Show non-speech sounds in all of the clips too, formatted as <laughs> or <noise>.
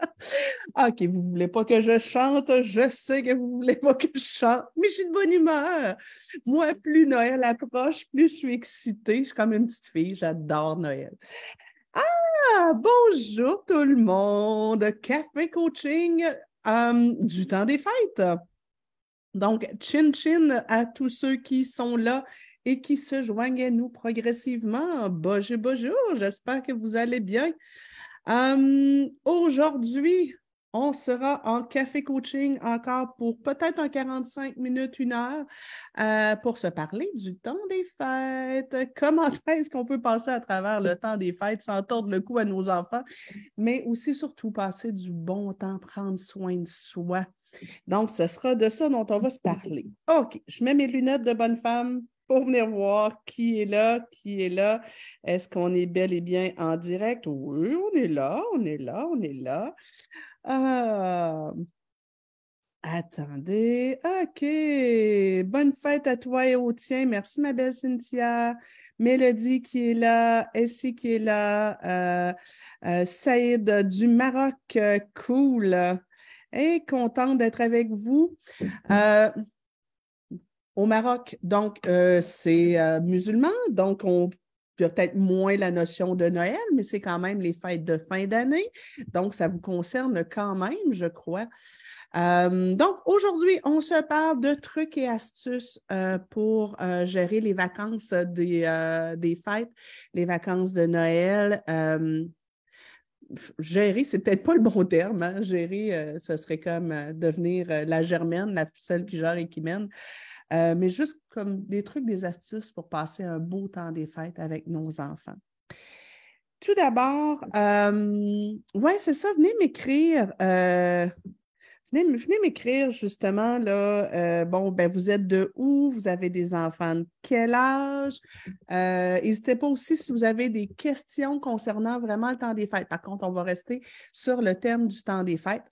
<laughs> OK, vous ne voulez pas que je chante, je sais que vous ne voulez pas que je chante, mais je suis de bonne humeur. Moi, plus Noël approche, plus je suis excitée. Je suis comme une petite fille, j'adore Noël. Ah, bonjour tout le monde! Café coaching euh, du temps des fêtes. Donc, chin chin à tous ceux qui sont là et qui se joignent à nous progressivement. Bonjour, bonjour, j'espère que vous allez bien. Euh, aujourd'hui, on sera en café coaching encore pour peut-être un 45 minutes, une heure, euh, pour se parler du temps des fêtes. <laughs> Comment est-ce qu'on peut passer à travers le temps des fêtes sans tordre le cou à nos enfants, mais aussi surtout passer du bon temps, prendre soin de soi? Donc, ce sera de ça dont on va se parler. OK, je mets mes lunettes de bonne femme pour venir voir qui est là, qui est là. Est-ce qu'on est bel et bien en direct? Oui, on est là, on est là, on est là. Ah, attendez. OK. Bonne fête à toi et au tien. Merci, ma belle Cynthia. Mélodie qui est là, Essie qui est là, euh, euh, Saïd du Maroc, cool. Et contente d'être avec vous. Euh, au Maroc, donc, c'est musulman, donc on peut-être moins la notion de Noël, mais c'est quand même les fêtes de fin d'année. Donc, ça vous concerne quand même, je crois. Euh, donc, aujourd'hui, on se parle de trucs et astuces euh, pour euh, gérer les vacances des, des, fêtes, les vacances de Noël. gérer, c'est peut-être pas le bon terme. Hein. Gérer, ce serait comme devenir la germaine, la, celle qui gère et qui mène. Euh, mais juste comme des trucs, des astuces pour passer un beau temps des fêtes avec nos enfants. Tout d'abord, euh, ouais, c'est ça, venez m'écrire. Euh, venez, venez m'écrire justement, là, bon, ben, vous êtes de où? Vous avez des enfants de quel âge? N'hésitez pas aussi si vous avez des questions concernant vraiment le temps des fêtes. Par contre, on va rester sur le thème du temps des fêtes.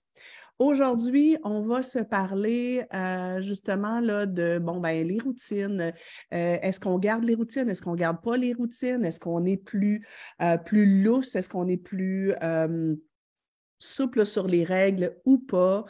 Aujourd'hui, on va se parler euh, justement là, de bon, ben, les routines. Euh, est-ce qu'on garde les routines? Est-ce qu'on ne garde pas les routines? Est-ce qu'on est plus, euh, plus lousse? Est-ce qu'on est plus souple sur les règles ou pas?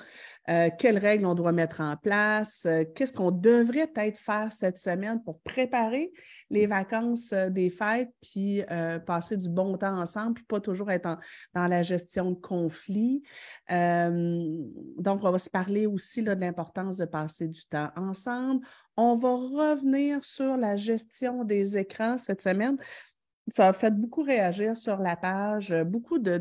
Euh, quelles règles on doit mettre en place, euh, qu'est-ce qu'on devrait peut-être faire cette semaine pour préparer les vacances euh, des fêtes, puis passer du bon temps ensemble, puis pas toujours être dans la gestion de conflits. donc, on va se parler aussi de l'importance de passer du temps ensemble. On va revenir sur la gestion des écrans cette semaine. Ça a fait beaucoup réagir sur la page, euh, beaucoup de,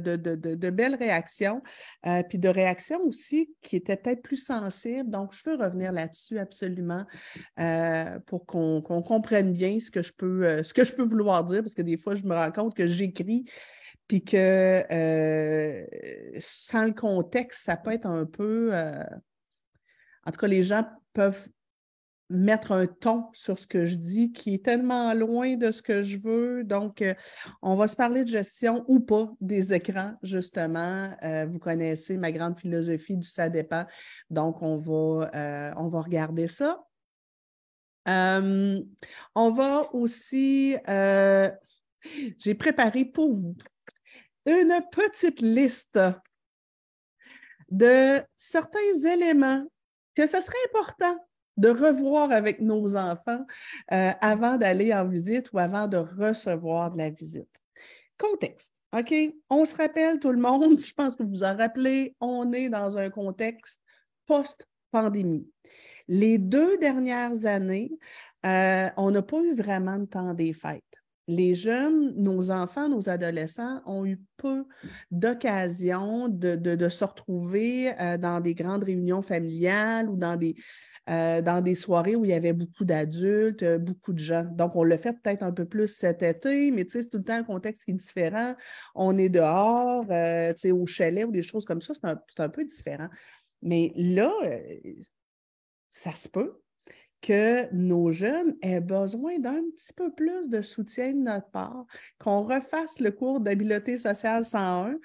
belles réactions, euh, puis de réactions aussi qui étaient peut-être plus sensibles. Donc, je veux revenir là-dessus absolument euh, pour qu'on comprenne bien ce que, je peux, ce que je peux vouloir dire, parce que des fois, je me rends compte que j'écris, puis que sans le contexte, ça peut être un peu... en tout cas, les gens peuvent mettre un ton sur ce que je dis qui est tellement loin de ce que je veux. Donc, euh, on va se parler de gestion ou pas des écrans, justement. Euh, vous connaissez ma grande philosophie du ça dépend. Donc, on va, euh, on va regarder ça. on va aussi, j'ai préparé pour vous une petite liste de certains éléments que ce serait important de revoir avec nos enfants euh, avant d'aller en visite ou avant de recevoir de la visite. Contexte. OK? On se rappelle tout le monde, <laughs> je pense que vous vous en rappelez, on est dans un contexte post-pandémie. Les deux dernières années, euh, on n'a pas eu vraiment de temps des fêtes les jeunes, nos enfants, nos adolescents ont eu peu d'occasions de, se retrouver euh, dans des grandes réunions familiales ou dans des, euh, dans des soirées où il y avait beaucoup d'adultes, euh, beaucoup de gens. Donc, on le fait peut-être un peu plus cet été, mais c'est tout le temps un contexte qui est différent. On est dehors, au chalet ou des choses comme ça, c'est un, un, peu différent. Mais là, ça se peut que nos jeunes aient besoin d'un petit peu plus de soutien de notre part, qu'on refasse le cours d'habileté sociale 101,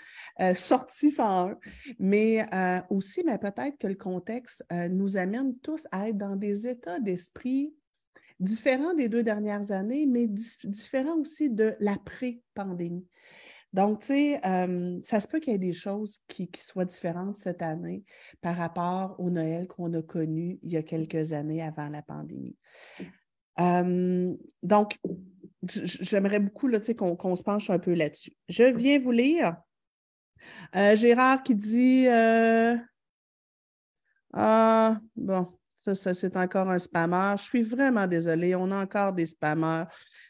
euh, sortie 101, mais euh, aussi, mais peut-être que le contexte euh, nous amène tous à être dans des états d'esprit différents des deux dernières années, mais différents aussi de l'après-pandémie. Donc, tu sais, ça se peut qu'il y ait des choses qui, soient différentes cette année par rapport au Noël qu'on a connu il y a quelques années avant la pandémie. donc, j'aimerais beaucoup qu'on se penche un peu là-dessus. Je viens vous lire. Euh, Gérard qui dit euh, Ah, bon, ça, c'est encore un spammer. Je suis vraiment désolée. On a encore des spammers.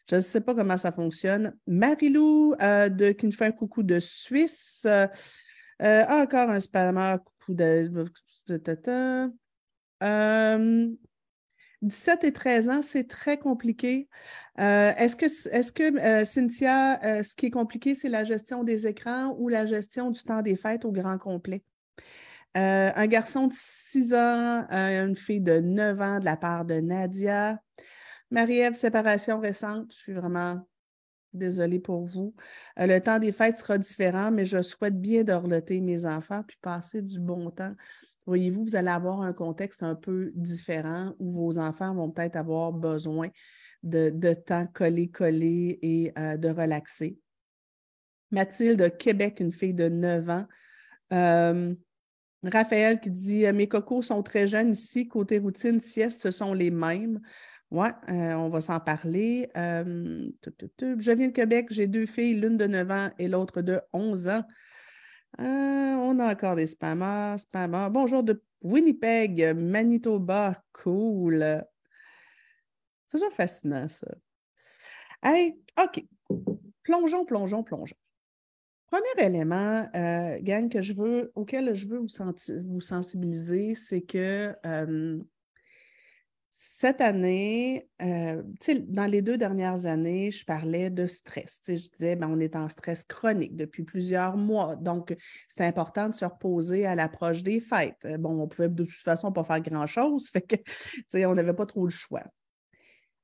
Je ne sais pas comment ça fonctionne. Marilou, euh, de, qui nous fait un coucou de Suisse. Euh, euh, encore un spammer. Coucou de. 17 et 13 ans, c'est très compliqué. est-ce que, est que Cynthia, ce qui est compliqué, c'est la gestion des écrans ou la gestion du temps des fêtes au grand complet? Euh, un garçon de 6 ans, euh, une fille de 9 ans de la part de Nadia. Marie-Ève, séparation récente. Je suis vraiment désolée pour vous. Euh, le temps des fêtes sera différent, mais je souhaite bien dorloter mes enfants puis passer du bon temps. Voyez-vous, vous allez avoir un contexte un peu différent où vos enfants vont peut-être avoir besoin de, de temps collé-collé et de relaxer. Mathilde, de Québec, une fille de 9 ans. Raphaël qui dit euh, Mes cocos sont très jeunes ici, côté routine, sieste, ce sont les mêmes. Oui, euh, on va s'en parler. Euh, je viens de Québec, j'ai deux filles, l'une de 9 ans et l'autre de 11 ans. on a encore des spammers, spammers. Bonjour de Winnipeg, Manitoba, cool. C'est toujours fascinant, ça. Hey, OK. Plongeons, plongeons, plongeons. Premier élément, euh, gang, que je veux, auquel je veux vous, sensibiliser, c'est que cette année, euh, dans les deux dernières années, je parlais de stress. Je disais, ben, on est en stress chronique depuis plusieurs mois. Donc, c'est important de se reposer à l'approche des fêtes. Bon, on pouvait de toute façon pas faire grand-chose, <laughs> fait que, on n'avait pas trop le choix.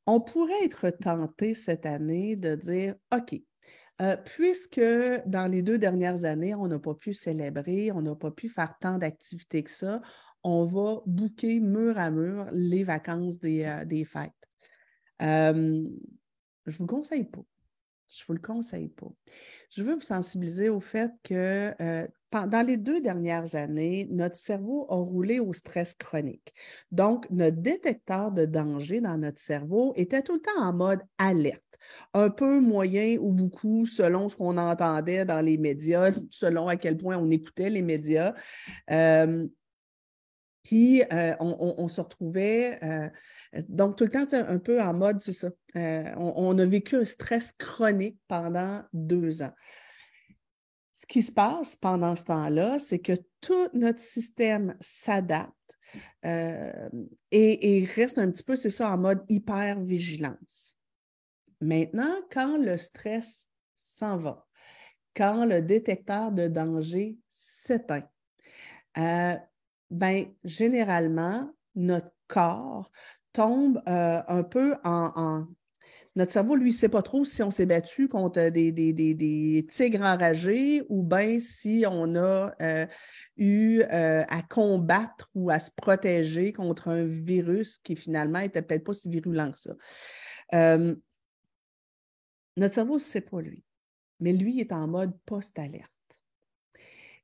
On pourrait être tenté cette année de dire, OK, euh, puisque dans les deux dernières années, on n'a pas pu célébrer, on n'a pas pu faire tant d'activités que ça, on va bouquer mur à mur les vacances des, euh, fêtes. Euh, je ne vous le conseille pas. Je ne vous le conseille pas. Je veux vous sensibiliser au fait que dans les deux dernières années, notre cerveau a roulé au stress chronique. Donc, notre détecteur de danger dans notre cerveau était tout le temps en mode alerte, un peu moyen ou beaucoup selon ce qu'on entendait dans les médias, <laughs> selon à quel point on écoutait les médias. Euh, puis, euh, on, se retrouvait, euh, donc tout le temps, un peu en mode, c'est ça. on, a vécu un stress chronique pendant deux ans ce qui se passe pendant ce temps-là, c'est que tout notre système s'adapte euh, et, reste un petit peu, c'est ça, en mode hyper-vigilance. Maintenant, quand le stress s'en va, quand le détecteur de danger s'éteint, euh, ben, généralement, notre corps tombe euh, un peu en, notre cerveau, lui, ne sait pas trop si on s'est battu contre des, tigres enragés ou bien si on a euh, eu euh, à combattre ou à se protéger contre un virus qui finalement n'était peut-être pas si virulent que ça. Notre cerveau ne sait pas, lui, mais lui est en mode post-alerte.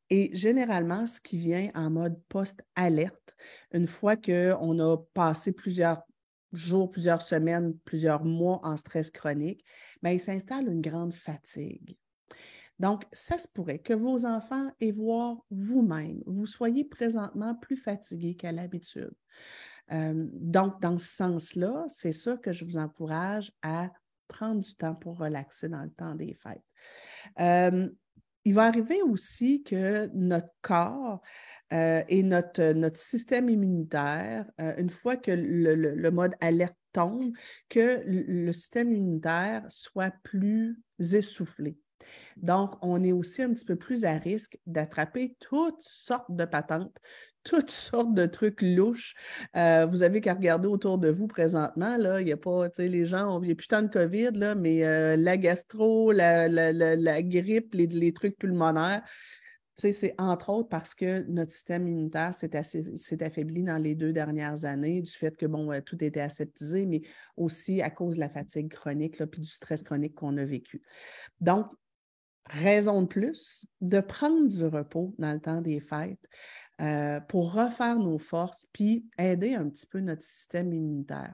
Et généralement, ce qui vient en mode post-alerte, une fois qu'on a passé plusieurs jours, plusieurs semaines, plusieurs mois en stress chronique, bien, il s'installe une grande fatigue. Donc, ça se pourrait que vos enfants et voire vous-même, vous soyez présentement plus fatigués qu'à l'habitude. Euh, donc, dans ce sens-là, c'est ça que je vous encourage à prendre du temps pour relaxer dans le temps des fêtes. Euh, il va arriver aussi que notre corps euh, et notre, notre système immunitaire, euh, une fois que le, mode alerte tombe, que le système immunitaire soit plus essoufflé. Donc, on est aussi un petit peu plus à risque d'attraper toutes sortes de patentes, toutes sortes de trucs louches. Euh, vous avez qu'à regarder autour de vous présentement. Là, il n'y a pas, tu sais, les gens, il n'y a plus tant de COVID, là, mais euh, la gastro, la, grippe, les, trucs pulmonaires, c'est entre autres parce que notre système immunitaire s'est affaibli dans les deux dernières années du fait que, bon, tout était aseptisé, mais aussi à cause de la fatigue chronique puis du stress chronique qu'on a vécu. Donc, raison de plus de prendre du repos dans le temps des fêtes euh, pour refaire nos forces puis aider un petit peu notre système immunitaire.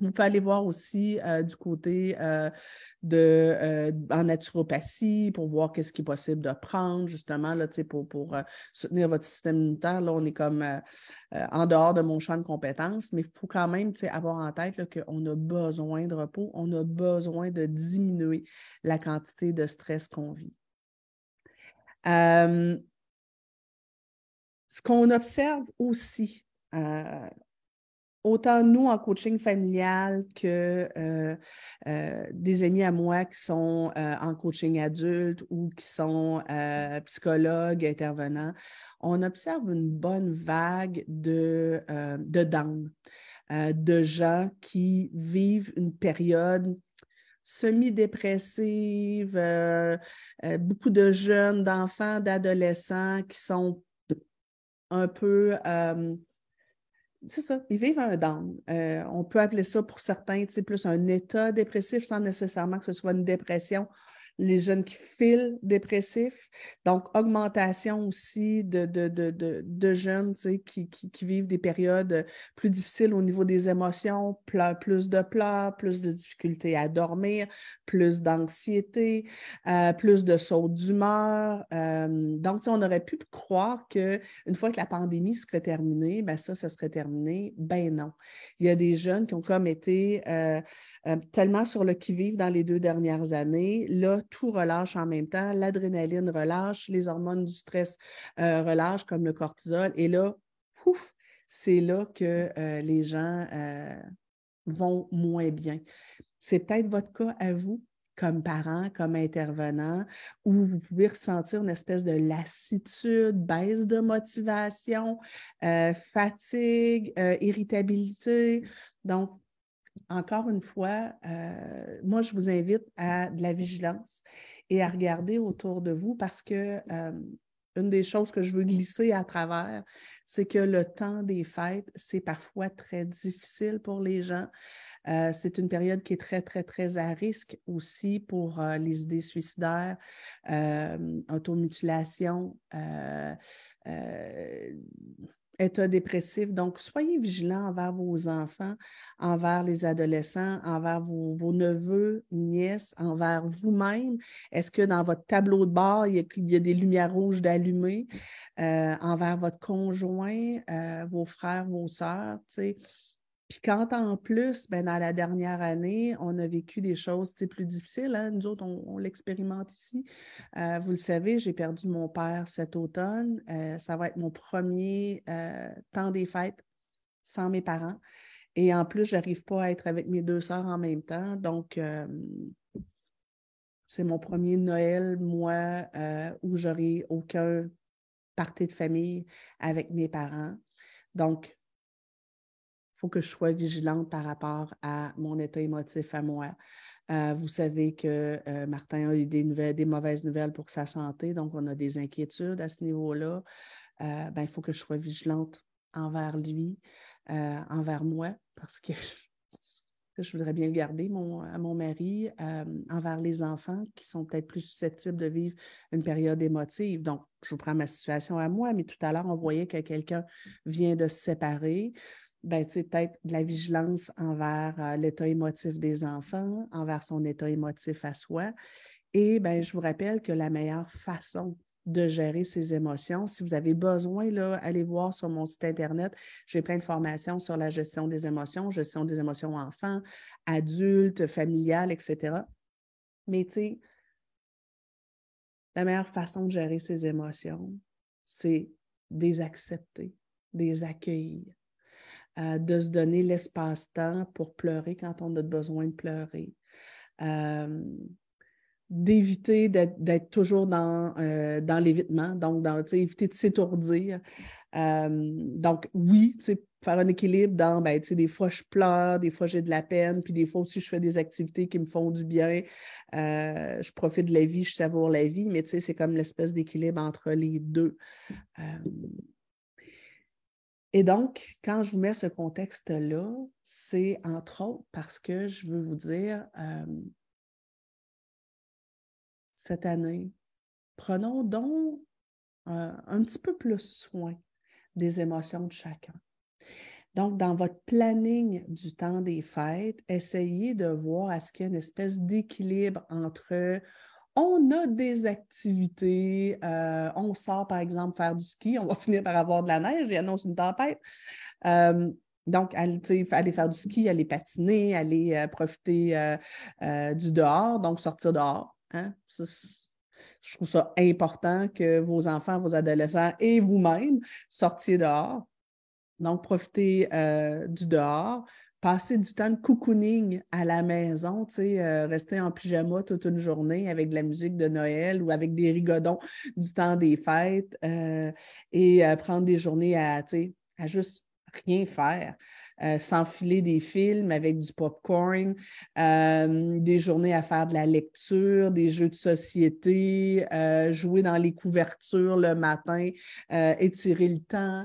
On peut aller voir aussi euh, du côté euh, de, en naturopathie pour voir qu'est-ce qui est possible de prendre, justement, là, pour, pour soutenir votre système immunitaire. Là, on est comme en dehors de mon champ de compétences, mais il faut quand même avoir en tête qu'on a besoin de repos, on a besoin de diminuer la quantité de stress qu'on vit. Ce qu'on observe aussi, autant nous en coaching familial que euh, euh, des amis à moi qui sont euh, en coaching adulte ou qui sont psychologues, intervenants, on observe une bonne vague de, de de gens qui vivent une période semi-dépressive, beaucoup de jeunes, d'enfants, d'adolescents qui sont un peu c'est ça, ils vivent un down. Euh, on peut appeler ça pour certains, plus un état dépressif sans nécessairement que ce soit une dépression les jeunes qui filent dépressifs. Donc, augmentation aussi de, de, de, de jeunes qui, qui, vivent des périodes plus difficiles au niveau des émotions, plus de pleurs, plus de difficultés à dormir, plus d'anxiété, euh, plus de sauts d'humeur. Euh, donc, on aurait pu croire qu'une fois que la pandémie serait terminée, ben ça, ça serait terminé. Ben non. Il y a des jeunes qui ont comme été euh, tellement sur le qui-vive dans les deux dernières années. Là, tout relâche en même temps. L'adrénaline relâche, les hormones du stress euh, relâchent, comme le cortisol. Et là, pouf, c'est là que euh, les gens euh, vont moins bien. C'est peut-être votre cas à vous comme parent, comme intervenant, où vous pouvez ressentir une espèce de lassitude, baisse de motivation, fatigue, irritabilité. Donc, encore une fois, euh, moi, je vous invite à de la vigilance et à regarder autour de vous parce que euh, une des choses que je veux glisser à travers, c'est que le temps des fêtes, c'est parfois très difficile pour les gens. Euh, c'est une période qui est très, très, très à risque aussi pour les idées suicidaires, automutilation, état dépressif. Donc, soyez vigilants envers vos enfants, envers les adolescents, envers vos, neveux, nièces, envers vous-même. Est-ce que dans votre tableau de bord, il y a, des lumières rouges d'allumer euh, envers votre conjoint, euh, vos frères, vos sœurs? Puis quand en plus, ben, dans la dernière année, on a vécu des choses plus difficiles, hein, nous autres, on, l'expérimente ici. Euh, vous le savez, j'ai perdu mon père cet automne. Euh, ça va être mon premier euh, temps des fêtes sans mes parents. Et en plus, je n'arrive pas à être avec mes deux sœurs en même temps. Donc, c'est mon premier Noël, moi, où j'aurai aucun parti de famille avec mes parents. Donc, faut que je sois vigilante par rapport à mon état émotif à moi. Euh, vous savez que euh, Martin a eu des, nouvelles, des mauvaises nouvelles pour sa santé, donc on a des inquiétudes à ce niveau-là. Euh, ben, il faut que je sois vigilante envers lui, envers moi, parce que <laughs> je voudrais bien le garder, mon, à mon mari, envers les enfants qui sont peut-être plus susceptibles de vivre une période émotive. Donc, je vous prends ma situation à moi, mais tout à l'heure, on voyait que quelqu'un vient de se séparer ben, peut-être de la vigilance envers euh, l'état émotif des enfants, envers son état émotif à soi. Et ben, je vous rappelle que la meilleure façon de gérer ses émotions. Si vous avez besoin, là, allez voir sur mon site Internet. J'ai plein de formations sur la gestion des émotions, gestion des émotions enfants, adultes, familiales, etc. Mais tu sais, la meilleure façon de gérer ses émotions, c'est des accepter, des accueillir, de se donner l'espace-temps pour pleurer quand on a besoin de pleurer. d'éviter d'être toujours dans, euh, l'évitement, donc éviter de s'étourdir. Euh, donc, oui, faire un équilibre dans, ben, des fois je pleure, des fois j'ai de la peine, puis des fois aussi je fais des activités qui me font du bien. Euh, je profite de la vie, je savoure la vie, mais c'est comme l'espèce d'équilibre entre les deux. Et donc, quand je vous mets ce contexte-là, c'est entre autres parce que je veux vous dire, cette année, prenons donc euh, un petit peu plus soin des émotions de chacun. Donc, dans votre planning du temps des fêtes, essayez de voir à ce qu'il y ait une espèce d'équilibre entre on a des activités, euh, on sort par exemple faire du ski, on va <laughs> finir par avoir de la neige, il annonce une tempête. Euh, donc, aller, aller, faire du ski, aller patiner, aller profiter du dehors, donc sortir dehors. Hein? je trouve ça important que vos enfants, vos adolescents et vous-même sortiez dehors. Donc, profitez euh, du dehors, passez du temps de cocooning à la maison, euh, rester en pyjama toute une journée avec de la musique de Noël ou avec des rigodons du temps des fêtes euh, et prendre des journées à, à juste rien faire. Euh, s'enfiler des films avec du popcorn, euh, des journées à faire de la lecture, des jeux de société, euh, jouer dans les couvertures le matin, étirer le temps.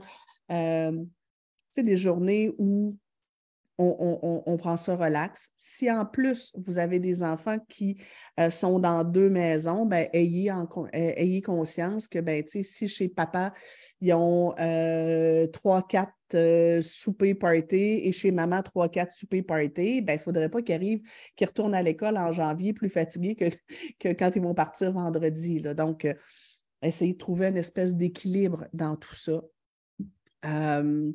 c'est des journées où on, prend ça relax. Si en plus vous avez des enfants qui euh, sont dans deux maisons, ben, ayez, ayez conscience que ben, si chez papa, ils ont euh, trois, quatre euh, soupers party et chez maman, trois, quatre soupers party, ben, il ne faudrait pas qu'ils arrivent, qu'ils retournent à l'école en janvier plus fatigués que, <laughs> quand ils vont partir vendredi. Donc, essayez de trouver une espèce d'équilibre dans tout ça. Euh,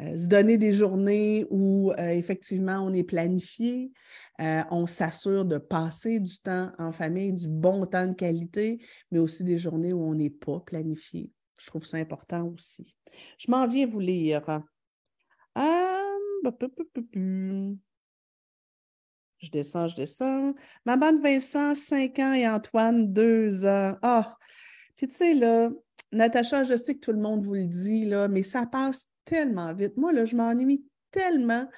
se donner des journées où euh, effectivement on est planifié, euh, on s'assure de passer du temps en famille, du bon temps de qualité, mais aussi des journées où on n'est pas planifié. Je trouve ça important aussi. Je m'en viens vous lire. je descends, je descends. Ma bande Vincent, 5 ans et Antoine, 2 ans. Ah! Puis tu sais, là, Natacha, je sais que tout le monde vous le dit, là, mais ça passe tellement vite. Moi, là, je m'ennuie tellement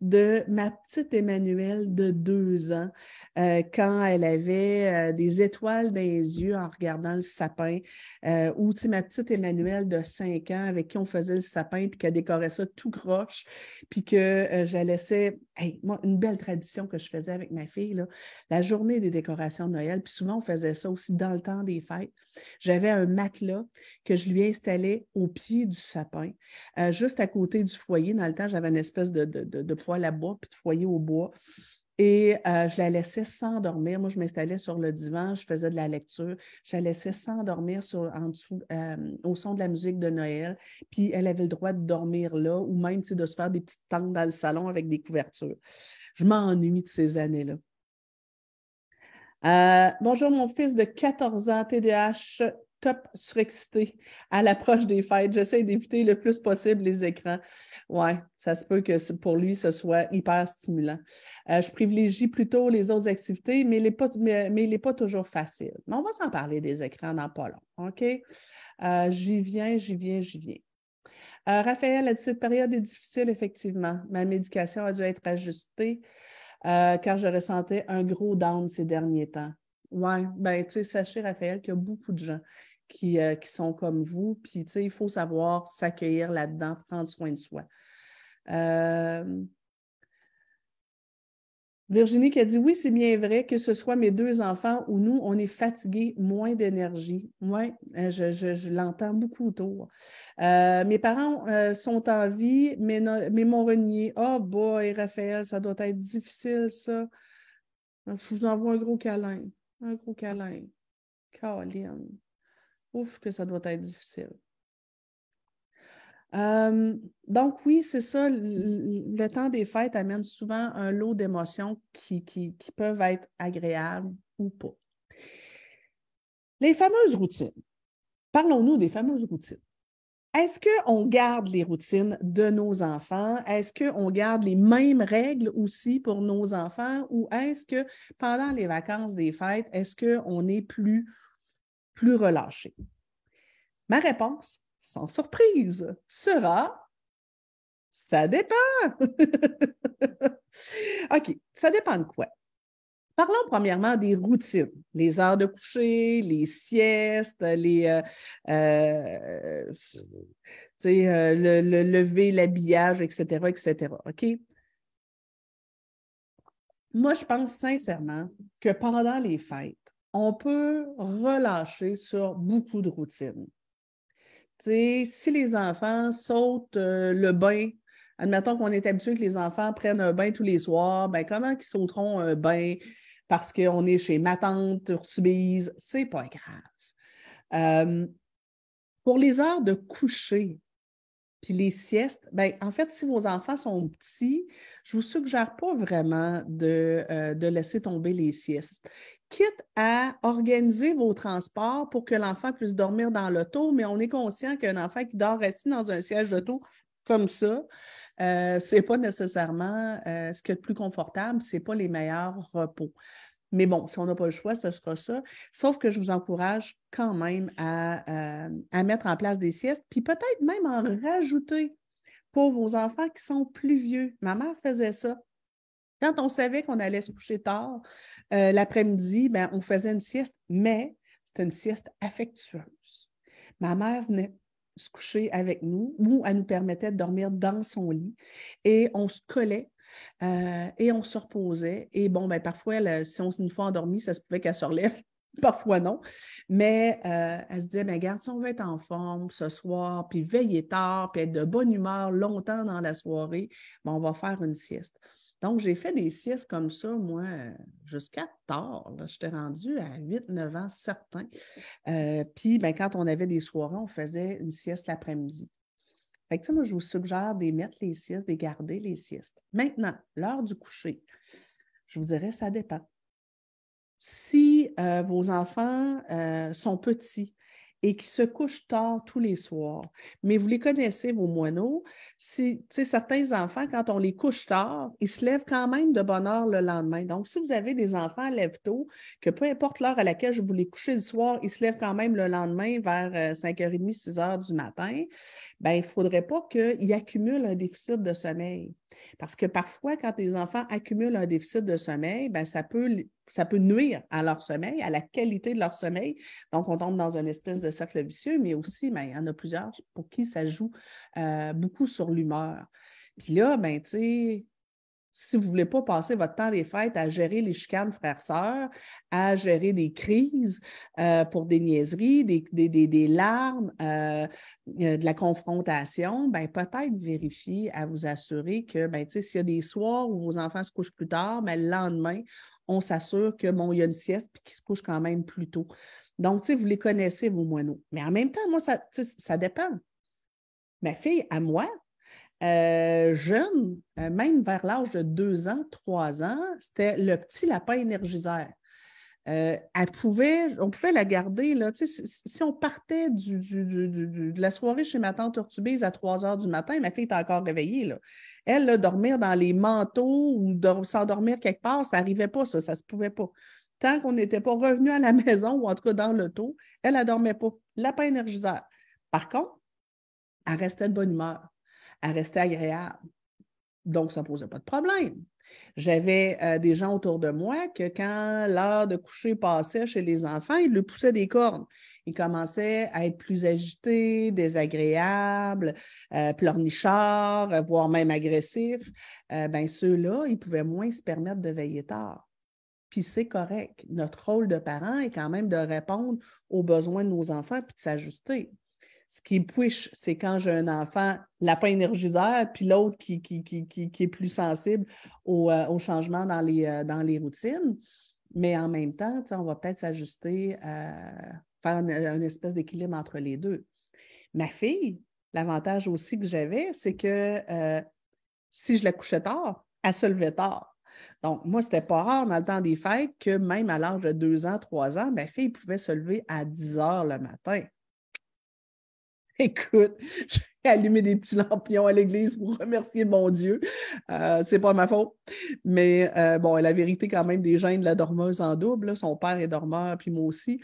de ma petite Emmanuelle de deux ans, euh, quand elle avait euh, des étoiles dans les yeux en regardant le sapin, euh, ou ma petite Emmanuelle de cinq ans avec qui on faisait le sapin, puis qu'elle décorait ça tout croche, puis que je la laissais, moi, une belle tradition que je faisais avec ma fille, la journée des décorations de Noël, puis souvent on faisait ça aussi dans le temps des fêtes. J'avais un matelas que je lui installais au pied du sapin, juste à côté du foyer. Dans le temps, j'avais une espèce de poêle à puis de foyer au bois. Et euh, je la laissais s'endormir. Moi, je m'installais sur le divan, je faisais de la lecture. Je la laissais s'endormir en dessous, euh, au son de la musique de Noël. Puis elle avait le droit de dormir là ou même de se faire des petites tentes dans le salon avec des couvertures. Je m'ennuie de ces années-là. Euh, bonjour, mon fils de 14 ans, TDAH, surexcité à l'approche des fêtes. J'essaie d'éviter le plus possible les écrans. Oui, ça se peut que pour lui, ce soit hyper stimulant. Euh, je privilégie plutôt les autres activités, mais il n'est pas, mais, pas toujours facile. Mais on va s'en parler des écrans dans pas long. OK? Euh, j'y viens, j'y viens, j'y viens. Euh, Raphaël a dit cette période est difficile, effectivement. Ma médication a dû être ajustée car je ressentais un gros down ces derniers temps. Oui, ben, tu sais, sachez, Raphaël, qu'il y a beaucoup de gens qui, euh, qui sont comme vous. Puis, tu sais, il faut savoir s'accueillir là-dedans, prendre soin de soi. Euh, Virginie qui a dit oui, c'est bien vrai que ce soit mes deux enfants ou nous, on est fatigués, moins d'énergie. Oui, euh, je, l'entends beaucoup autour. mes parents sont en vie, mais, mais m'ont renié. Oh boy, Raphaël, ça doit être difficile, ça. Je vous envoie un gros câlin. Un gros câlin. Caroline. Que ça doit être difficile. donc oui, c'est ça, le, temps des fêtes amène souvent un lot d'émotions qui, qui, peuvent être agréables ou pas. Les fameuses routines. Parlons-nous des fameuses routines. est-ce qu'on garde les routines de nos enfants? Est-ce qu'on garde les mêmes règles aussi pour nos enfants? Ou est-ce que pendant les vacances des fêtes, est-ce qu'on est plus, plus relâché? Ma réponse, sans surprise, sera ça dépend. <laughs> OK, ça dépend de quoi? Parlons premièrement des routines, les heures de coucher, les siestes, les, euh, euh, euh, le, lever, l'habillage, etc., etc. OK? Moi, je pense sincèrement que pendant les fêtes, on peut relâcher sur beaucoup de routines. si les enfants sautent le bain admettons qu'on est habitué que les enfants prennent un bain tous les soirs, ben comment ils sauteront un bain parce qu'on est chez ma tante Urtubise, c'est pas grave. Euh, pour les heures de coucher, puis les siestes, ben, en fait, si vos enfants sont petits, je ne vous suggère pas vraiment de, euh, de, laisser tomber les siestes. Quitte à organiser vos transports pour que l'enfant puisse dormir dans l'auto, mais on est conscient qu'un enfant qui dort assis dans un siège d'auto comme ça, euh, ce n'est pas nécessairement euh, ce qui est le plus confortable, ce n'est pas les meilleurs repos. Mais bon, si on n'a pas le choix, ce sera ça. Sauf que je vous encourage quand même à, euh, mettre en place des siestes, puis peut-être même en rajouter pour vos enfants qui sont plus vieux. Ma mère faisait ça. Quand on savait qu'on allait se coucher tard l'après-midi, ben, on faisait une sieste, mais c'était une sieste affectueuse. Ma mère venait se coucher avec nous ou elle nous permettait de dormir dans son lit et on se collait euh, et on se reposait. Et bon, ben, parfois, si on une fois endormie, ça se pouvait qu'elle se relève. <laughs> Parfois non. Mais euh, elle se disait, mais regarde, si on veut être en forme ce soir, puis veiller tard, puis être de bonne humeur longtemps dans la soirée, ben, on va faire une sieste. Donc, j'ai fait des siestes comme ça, moi, jusqu'à tard. J'étais rendue à 8-9 ans, certains. Euh, puis, ben, quand on avait des soirées, on faisait une sieste l'après-midi. Fait que, moi, je vous suggère de mettre les siestes, de garder les siestes. Maintenant, l'heure du coucher, je vous dirais, ça dépend. Si euh, vos enfants euh, sont petits, et qui se couchent tard tous les soirs. Mais vous les connaissez, vos moineaux. Certains enfants, quand on les couche tard, ils se lèvent quand même de bonne heure le lendemain. Donc, si vous avez des enfants lève tôt, que peu importe l'heure à laquelle je vous les coucher le soir, ils se lèvent quand même le lendemain vers 5h30, 6h euh, du matin, ben, il ne faudrait pas qu'ils accumulent un déficit de sommeil. Parce que parfois, quand les enfants accumulent un déficit de sommeil, ben, ça, peut, nuire à leur sommeil, à la qualité de leur sommeil. Donc, on tombe dans une espèce de cercle vicieux, mais aussi, ben, il y en a plusieurs pour qui ça joue euh, beaucoup sur l'humeur. Puis là, ben, tu sais, si vous ne voulez pas passer votre temps des fêtes à gérer les chicanes frères-sœurs, à gérer des crises euh, pour des niaiseries, des, des, larmes, euh, euh, de la confrontation, ben, peut-être vérifier à vous assurer que ben, s'il y a des soirs où vos enfants se couchent plus tard, ben, le lendemain, on s'assure que bon, il y a une sieste et qu'ils se couchent quand même plus tôt. Donc, vous les connaissez, vos moineaux. Mais en même temps, moi, ça, ça dépend. Ma fille, à moi, euh, jeune, euh, même vers l'âge de deux ans, trois ans, c'était le petit lapin énergiseur. Euh, elle pouvait, on pouvait la garder. Là, si, on partait de la soirée chez ma tante Urtubise à 3 heures du matin, ma fille était encore réveillée. Là. Elle, dormir dans les manteaux ou s'endormir quelque part, ça n'arrivait pas, ça, ça ne se pouvait pas. Tant qu'on n'était pas revenu à la <laughs> maison ou en tout cas dans l'auto, elle ne dormait pas. Lapin énergiseur. Par contre, elle restait de bonne humeur à rester agréable. Donc, ça ne posait pas de problème. J'avais euh, des gens autour de moi que quand l'heure de coucher passait chez les enfants, ils lui poussaient des cornes. Ils commençaient à être plus agités, désagréables, euh, pleurnichards, voire même agressifs. Euh, ben, ceux-là, ils pouvaient moins se permettre de veiller tard. Puis c'est correct. Notre rôle de parent est quand même de répondre aux besoins de nos enfants puis de s'ajuster. Ce qui est push, c'est quand j'ai un enfant lapin énergiseur, puis l'autre qui, est plus sensible au, euh, changement dans les, euh, dans les routines. Mais en même temps, on va peut-être s'ajuster, euh, faire une, espèce d'équilibre entre les deux. Ma fille, l'avantage aussi que j'avais, c'est que si je la couchais tard, elle se levait tard. Donc, moi, ce n'était pas rare dans le temps des fêtes que même à l'âge de deux ans, trois ans, ma fille pouvait se lever à 10 heures le matin. <laughs> Écoute, j'ai allumé des petits lampions à l'église pour remercier mon Dieu. Euh, c'est pas ma faute. Mais euh, bon, la vérité, quand même, des gènes de la dormeuse en double. Son père est dormeur, puis moi aussi.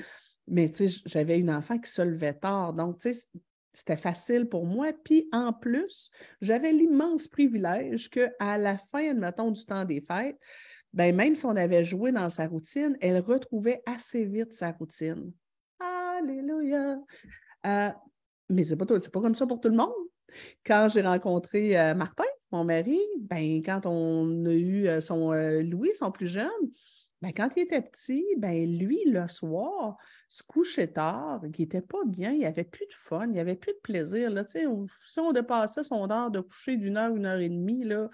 Mais tu sais, j'avais une enfant qui se levait tard. Donc, tu sais, c'était facile pour moi. Puis en plus, j'avais l'immense privilège qu'à la fin, admettons, du temps des fêtes, ben, même si on avait joué dans sa routine, elle retrouvait assez vite sa routine. Alléluia! Euh, mais ce n'est pas, pas comme ça pour tout le monde. Quand j'ai rencontré euh, Martin, mon mari, ben, quand on a eu euh, son Louis, son plus jeune, ben, quand il était petit, ben, lui, le soir, se couchait tard, il n'était pas bien, il n'y avait plus de fun, il n'y avait plus de plaisir. Là, si on dépassait son heure de coucher d'une heure, une heure et demie, là,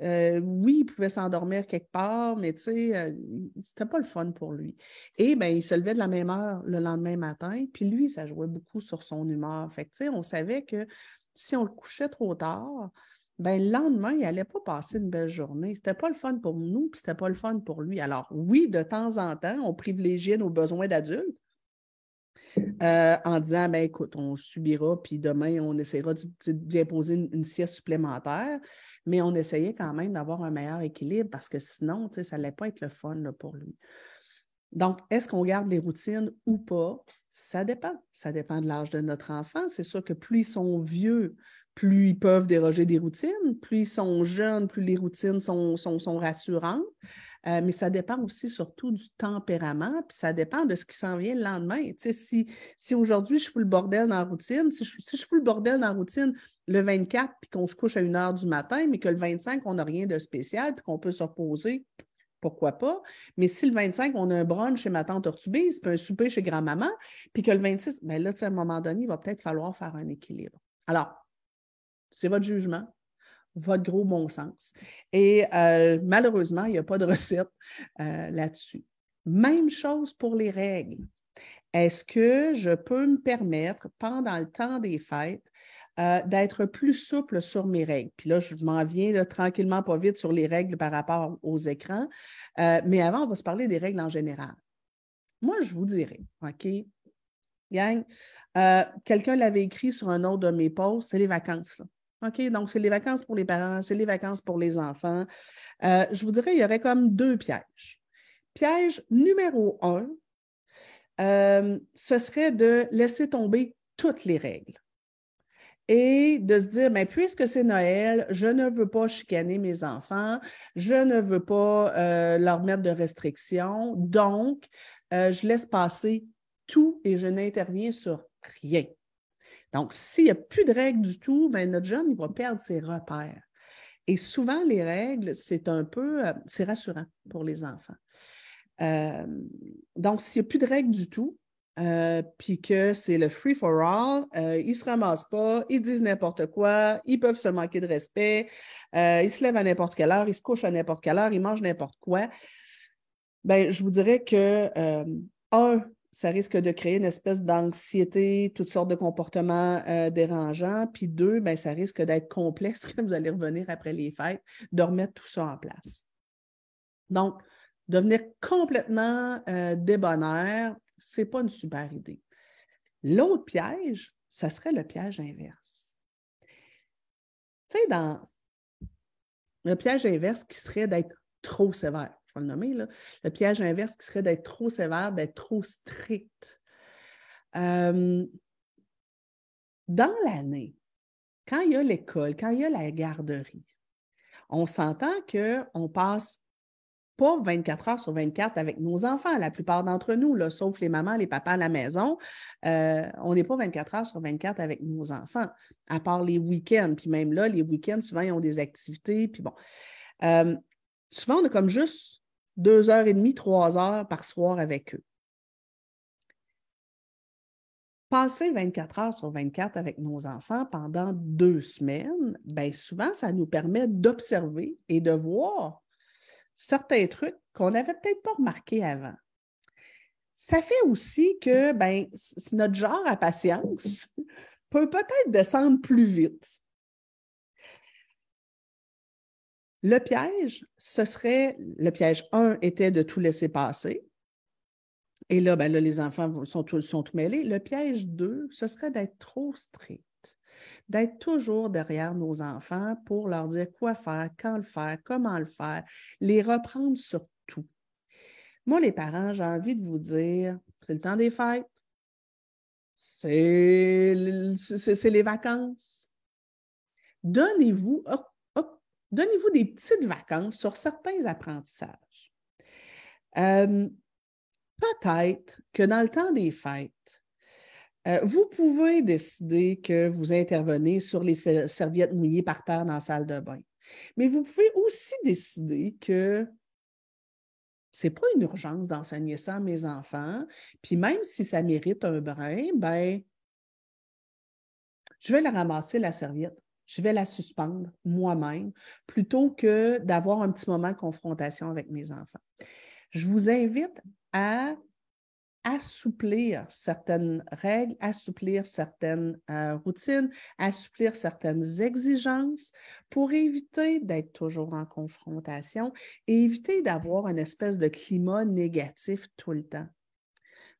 euh, oui, il pouvait s'endormir quelque part, mais tu sais, euh, c'était pas le fun pour lui. Et bien, il se levait de la même heure le lendemain matin, puis lui, ça jouait beaucoup sur son humeur. Fait que, tu sais, on savait que si on le couchait trop tard, ben, le lendemain, il n'allait pas passer une belle journée. C'était pas le fun pour nous, puis c'était pas le fun pour lui. Alors, oui, de temps en temps, on privilégiait nos besoins d'adultes, euh, en disant ben, écoute, on subira, puis demain, on essaiera d'y imposer une, sieste supplémentaire. Mais on essayait quand même d'avoir un meilleur équilibre parce que sinon, ça n'allait pas être le fun pour lui. Donc, est-ce qu'on garde les routines ou pas? Ça dépend. Ça dépend de l'âge de notre enfant. C'est sûr que plus ils sont vieux, plus ils peuvent déroger des routines. Plus ils sont jeunes, plus les routines sont, sont, sont rassurantes. Euh, mais ça dépend aussi surtout du tempérament, puis ça dépend de ce qui s'en vient le lendemain. si, si aujourd'hui je fous le bordel dans la routine, si je, si je fous le bordel dans la routine le 24, puis qu'on se couche à une heure du matin, mais que le 25, on n'a rien de spécial, puis qu'on peut se reposer, pourquoi pas? Mais si le 25, on a un brunch chez ma tante Ortubise, puis un souper chez grand-maman, puis que le 26, bien là, à un moment donné, il va peut-être falloir faire un équilibre. Alors, c'est votre jugement votre gros bon sens. Et euh, malheureusement, il n'y a pas de recette euh, là-dessus. Même chose pour les règles. Est-ce que je peux me permettre, pendant le temps des fêtes, euh, d'être plus souple sur mes règles? Puis là, je m'en viens tranquillement, pas vite, sur les règles par rapport aux écrans. mais avant, on va se parler des règles en général. Moi, je vous dirais, OK, gang, quelqu'un l'avait écrit sur un autre de mes posts, c'est les vacances. Là. OK, donc c'est les vacances pour les parents, c'est les vacances pour les enfants. Euh, je vous dirais, il y aurait comme deux pièges. Piège numéro un, euh, ce serait de laisser tomber toutes les règles et de se dire, mais ben, puisque c'est Noël, je ne veux pas chicaner mes enfants, je ne veux pas euh, leur mettre de restrictions, donc je laisse passer tout et je n'interviens sur rien. Donc, s'il n'y a plus de règles du tout, ben, notre jeune il va perdre ses repères. Et souvent, les règles, c'est un peu, euh, c'est rassurant pour les enfants. Euh, donc, s'il n'y a plus de règles du tout, euh, puis que c'est le free for all, ils ne se ramassent pas, ils disent n'importe quoi, ils peuvent se manquer de respect, ils se lèvent à n'importe quelle heure, ils se couchent à n'importe quelle heure, ils mangent n'importe quoi. Ben, je vous dirais que, un, ça risque de créer une espèce d'anxiété, toutes sortes de comportements euh, dérangeants. Puis deux, ben, ça risque d'être complexe <laughs> quand vous allez revenir après les fêtes, de remettre tout ça en place. Donc, devenir complètement euh, débonnaire, ce n'est pas une super idée. L'autre piège, ça serait le piège inverse. Tu sais, dans le piège inverse qui serait d'être trop sévère je vais le nommer, le piège inverse qui serait d'être trop sévère, d'être trop strict. Euh, dans l'année, quand il y a l'école, quand il y a la garderie, on s'entend qu'on passe pas 24 heures sur 24 avec nos enfants, la plupart d'entre nous, là, sauf les mamans, les papas à la maison, euh, on n'est pas 24 heures sur 24 avec nos enfants, à part les week-ends. Puis même là, les week-ends, souvent, ils ont des activités. Puis bon. Euh, souvent, on a comme juste deux heures et demie, trois heures par soir avec eux. Passer 24 heures sur 24 avec nos enfants pendant deux semaines, bien souvent, ça nous permet d'observer et de voir certains trucs qu'on n'avait peut-être pas remarqués avant. Ça fait aussi que ben, notre genre à patience peut <laughs> peut-être descendre plus vite. Le piège, ce serait, le piège 1 était de tout laisser passer. Et là, ben là, les enfants sont, tout mêlés. Le piège 2, ce serait d'être trop strict d'être toujours derrière nos enfants pour leur dire quoi faire, quand le faire, comment le faire, les reprendre sur tout. Moi, les parents, j'ai envie de vous dire, c'est le temps des fêtes, c'est les vacances. Donnez-vous donnez-vous des petites vacances sur certains apprentissages. Euh, peut-être que dans le temps des fêtes, euh, vous pouvez décider que vous intervenez sur les serviettes mouillées par terre dans la salle de bain. Mais vous pouvez aussi décider que ce n'est pas une urgence d'enseigner ça à mes enfants. Puis même si ça mérite un brin, ben, je vais la ramasser, la serviette. Je vais la suspendre moi-même plutôt que d'avoir un petit moment de confrontation avec mes enfants. Je vous invite à assouplir certaines règles, assouplir certaines euh, routines, assouplir certaines exigences pour éviter d'être toujours en confrontation et éviter d'avoir une espèce de climat négatif tout le temps.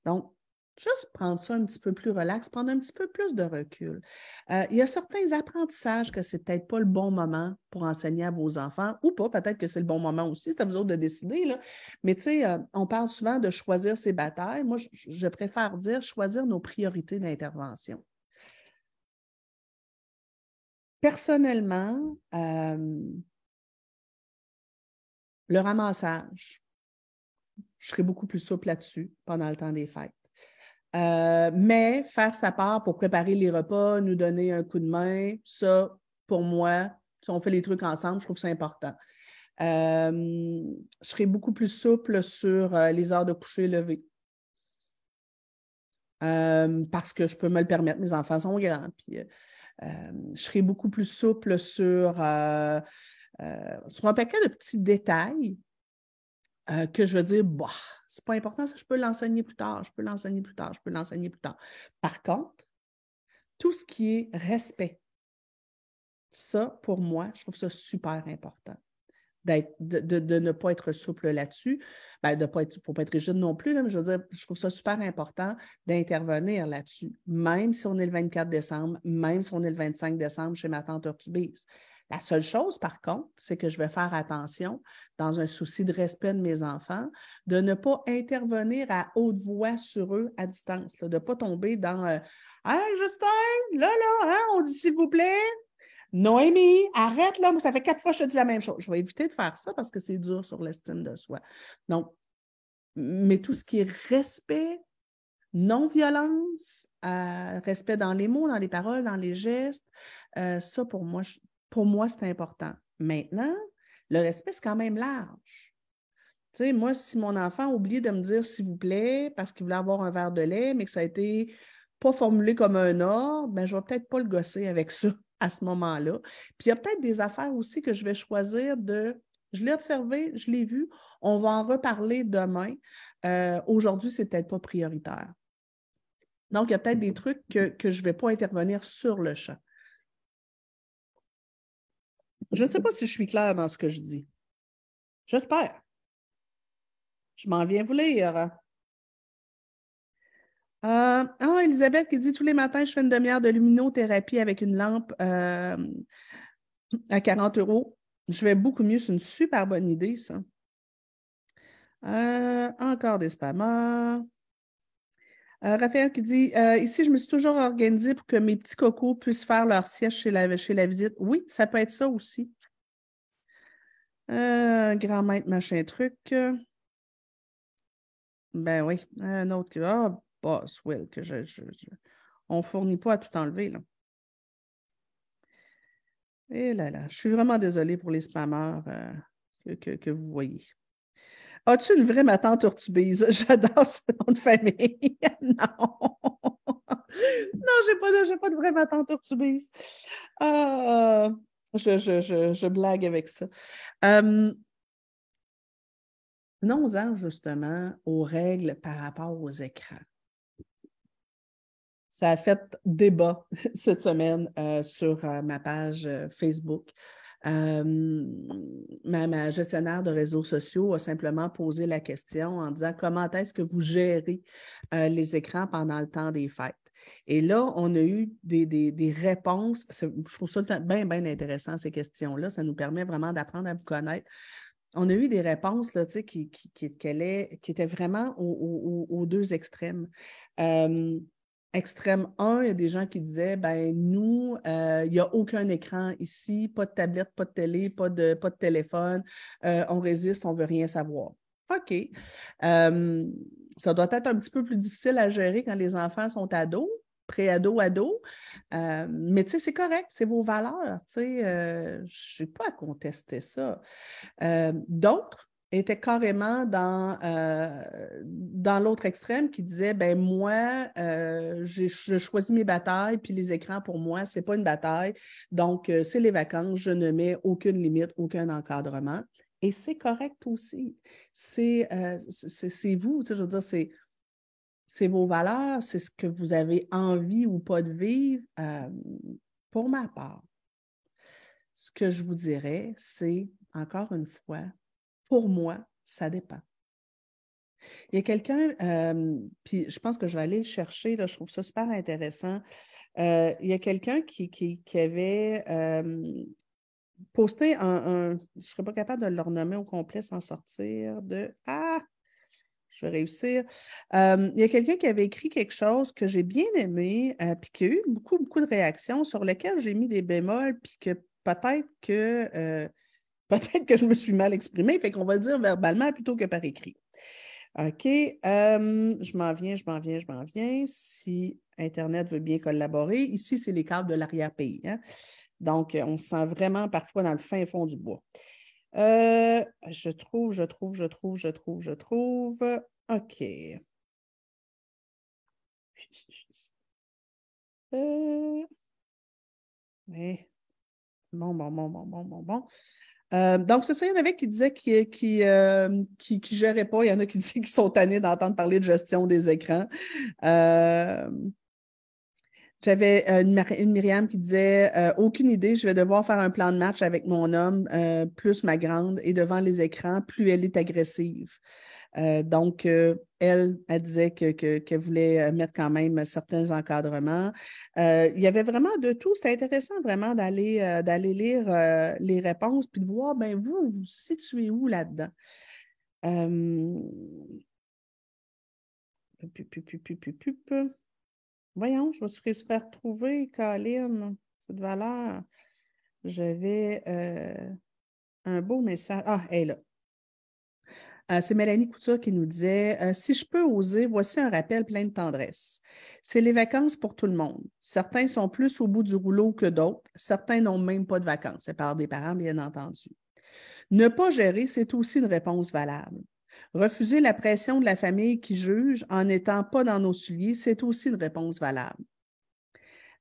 Donc, Juste prendre ça un petit peu plus relax, prendre un petit peu plus de recul. Euh, il y a certains apprentissages que ce n'est peut-être pas le bon moment pour enseigner à vos enfants, ou pas, peut-être que c'est le bon moment aussi, c'est à vous autres de décider. Là. Mais tu sais, euh, on parle souvent de choisir ses batailles. Moi, je, préfère dire choisir nos priorités d'intervention. Personnellement, euh, le ramassage, je serais beaucoup plus souple là-dessus pendant le temps des fêtes. Euh, mais faire sa part pour préparer les repas, nous donner un coup de main, ça, pour moi, si on fait les trucs ensemble, je trouve c'est important. Euh, je serai beaucoup plus souple sur euh, les heures de coucher levé. parce que je peux me le permettre, mes enfants sont grands. Je serai beaucoup plus souple sur, sur un paquet de petits détails que je veux dire, bah, c'est pas important, ça, je peux l'enseigner plus tard, je peux l'enseigner plus tard, je peux l'enseigner plus tard. Par contre, tout ce qui est respect, ça, pour moi, je trouve ça super important. De, de, ne pas être souple là-dessus. Ben, de pas être, faut pas être rigide non plus, mais je veux dire, je trouve ça super important d'intervenir là-dessus, même si on est le 24 décembre, même si on est le 25 décembre chez ma tante Ortubise. La seule chose, par contre, c'est que je vais faire attention, dans un souci de respect de mes enfants, de ne pas intervenir à haute voix sur eux à distance, de ne pas tomber dans euh, Justin, là, là, hein, on dit s'il vous plaît. Noémie, arrête là, ça fait quatre fois que je te dis la même chose. Je vais éviter de faire ça parce que c'est dur sur l'estime de soi. Donc, mais tout ce qui est respect, non-violence, euh, respect dans les mots, dans les paroles, dans les gestes, euh, ça, pour moi, pour moi, c'est important. Maintenant, le respect, c'est quand même large. Tu sais, moi, si mon enfant a oublié de me dire s'il vous plaît parce qu'il voulait avoir un verre de lait, mais que ça a été pas formulé comme un ordre, ben, je ne vais peut-être pas le gosser avec ça à ce moment-là. Puis il y a peut-être des affaires aussi que je vais choisir de. Je l'ai observé, je l'ai vu, on va en reparler demain. Euh, aujourd'hui, ce n'est peut-être pas prioritaire. Donc, il y a peut-être des trucs que, que je ne vais pas intervenir sur le champ. Je ne sais pas si je suis claire dans ce que je dis. J'espère. Je m'en viens vous lire. Euh, ah, Elisabeth qui dit tous les matins, je fais une demi-heure de luminothérapie avec une lampe euh, à 40 euros. Je vais beaucoup mieux. C'est une super bonne idée, ça. Euh, encore des spammers. Raphaël qui dit Ici, je me suis toujours organisée pour que mes petits cocos puissent faire leur siège chez la, chez la visite. Oui, ça peut être ça aussi. grand maître, machin truc. Ben oui, un autre. Ah, Boss Will, que je, on ne fournit pas à tout enlever. Là. Et eh là là, je suis vraiment désolée pour les spammers que, que vous voyez. As-tu une vraie ma tante Urtubise? <laughs> J'adore ce nom de famille. <laughs> non. non, je n'ai pas, de, pas de vraie ma tante Urtubise. Ah, je, je, blague avec ça. Hum, venons-en justement aux règles par rapport aux écrans. Ça a fait débat <laughs> cette semaine euh, sur euh, ma page ma, gestionnaire de réseaux sociaux a simplement posé la question en disant comment est-ce que vous gérez les écrans pendant le temps des fêtes? Et là, on a eu des, réponses. Je trouve ça bien, bien intéressant, ces questions-là. Ça nous permet vraiment d'apprendre à vous connaître. On a eu des réponses là, qui, qui, qui, qui, étaient vraiment aux, deux extrêmes. Extrême 1, il y a des gens qui disaient ben nous, euh, il n'y a aucun écran ici, pas de tablette, pas de télé, pas de, pas de téléphone, euh, on résiste, on ne veut rien savoir. OK ça doit être un petit peu plus difficile à gérer quand les enfants sont ados, pré-ados, ados. Euh, mais tu sais, c'est correct, c'est vos valeurs. Tu sais, euh, je n'ai pas à contester ça. Euh, d'autres étaient carrément dans, dans l'autre extrême qui disaient ben moi, j'ai choisi mes batailles, puis les écrans, pour moi, ce n'est pas une bataille. Donc, c'est les vacances, je ne mets aucune limite, aucun encadrement. Et c'est correct aussi. C'est euh, vous, je veux dire, c'est vos valeurs, c'est ce que vous avez envie ou pas de vivre. Euh, pour ma part, ce que je vous dirais, c'est, encore une fois, pour moi, ça dépend. Il y a quelqu'un, euh, puis je pense que je vais aller le chercher, là, je trouve ça super intéressant. il y a quelqu'un qui, qui, avait poster un, je ne serais pas capable de le renommer au complet sans sortir de Ah, je vais réussir. Euh, il y a quelqu'un qui avait écrit quelque chose que j'ai bien aimé, euh, puis qui a eu beaucoup, beaucoup de réactions, sur lesquelles j'ai mis des bémols, puis que peut-être que euh, peut-être que je me suis mal exprimée, fait qu'on va le dire verbalement plutôt que par écrit. OK. je m'en viens, je m'en viens, je m'en viens. Si Internet veut bien collaborer, ici, c'est les câbles de l'arrière-pays. Hein. Donc, on se sent vraiment parfois dans le fin fond du bois. Euh, je trouve, je trouve, je trouve, je trouve, je trouve. OK. Euh, bon, bon, bon, bon, bon, bon, bon. Euh, donc, c'est ça, il y en avait qui disaient qu'ils qui, qui, qui, géraient pas. Il y en a qui <laughs> disaient qu'ils sont tannés d'entendre parler de gestion des écrans. J'avais euh, une, Myriam qui disait euh, Aucune idée, je vais devoir faire un plan de match avec mon homme, euh, plus ma grande, et devant les écrans, plus elle est agressive. Donc, elle, elle disait qu'elle voulait mettre quand même certains encadrements. il y avait vraiment de tout. C'était intéressant vraiment d'aller d'aller lire les réponses puis de voir, ben vous, vous situez où là-dedans? Voyons, je me suis réussi à retrouver, Colin, cette valeur. J'avais euh, un beau message. Ah, elle est là. Euh, c'est Mélanie Couture qui nous disait euh, Si je peux oser, voici un rappel plein de tendresse. C'est les vacances pour tout le monde. Certains sont plus au bout du rouleau que d'autres. Certains n'ont même pas de vacances. C'est par des parents, bien entendu. Ne pas gérer, c'est aussi une réponse valable. Refuser la pression de la famille qui juge en n'étant pas dans nos souliers, c'est aussi une réponse valable.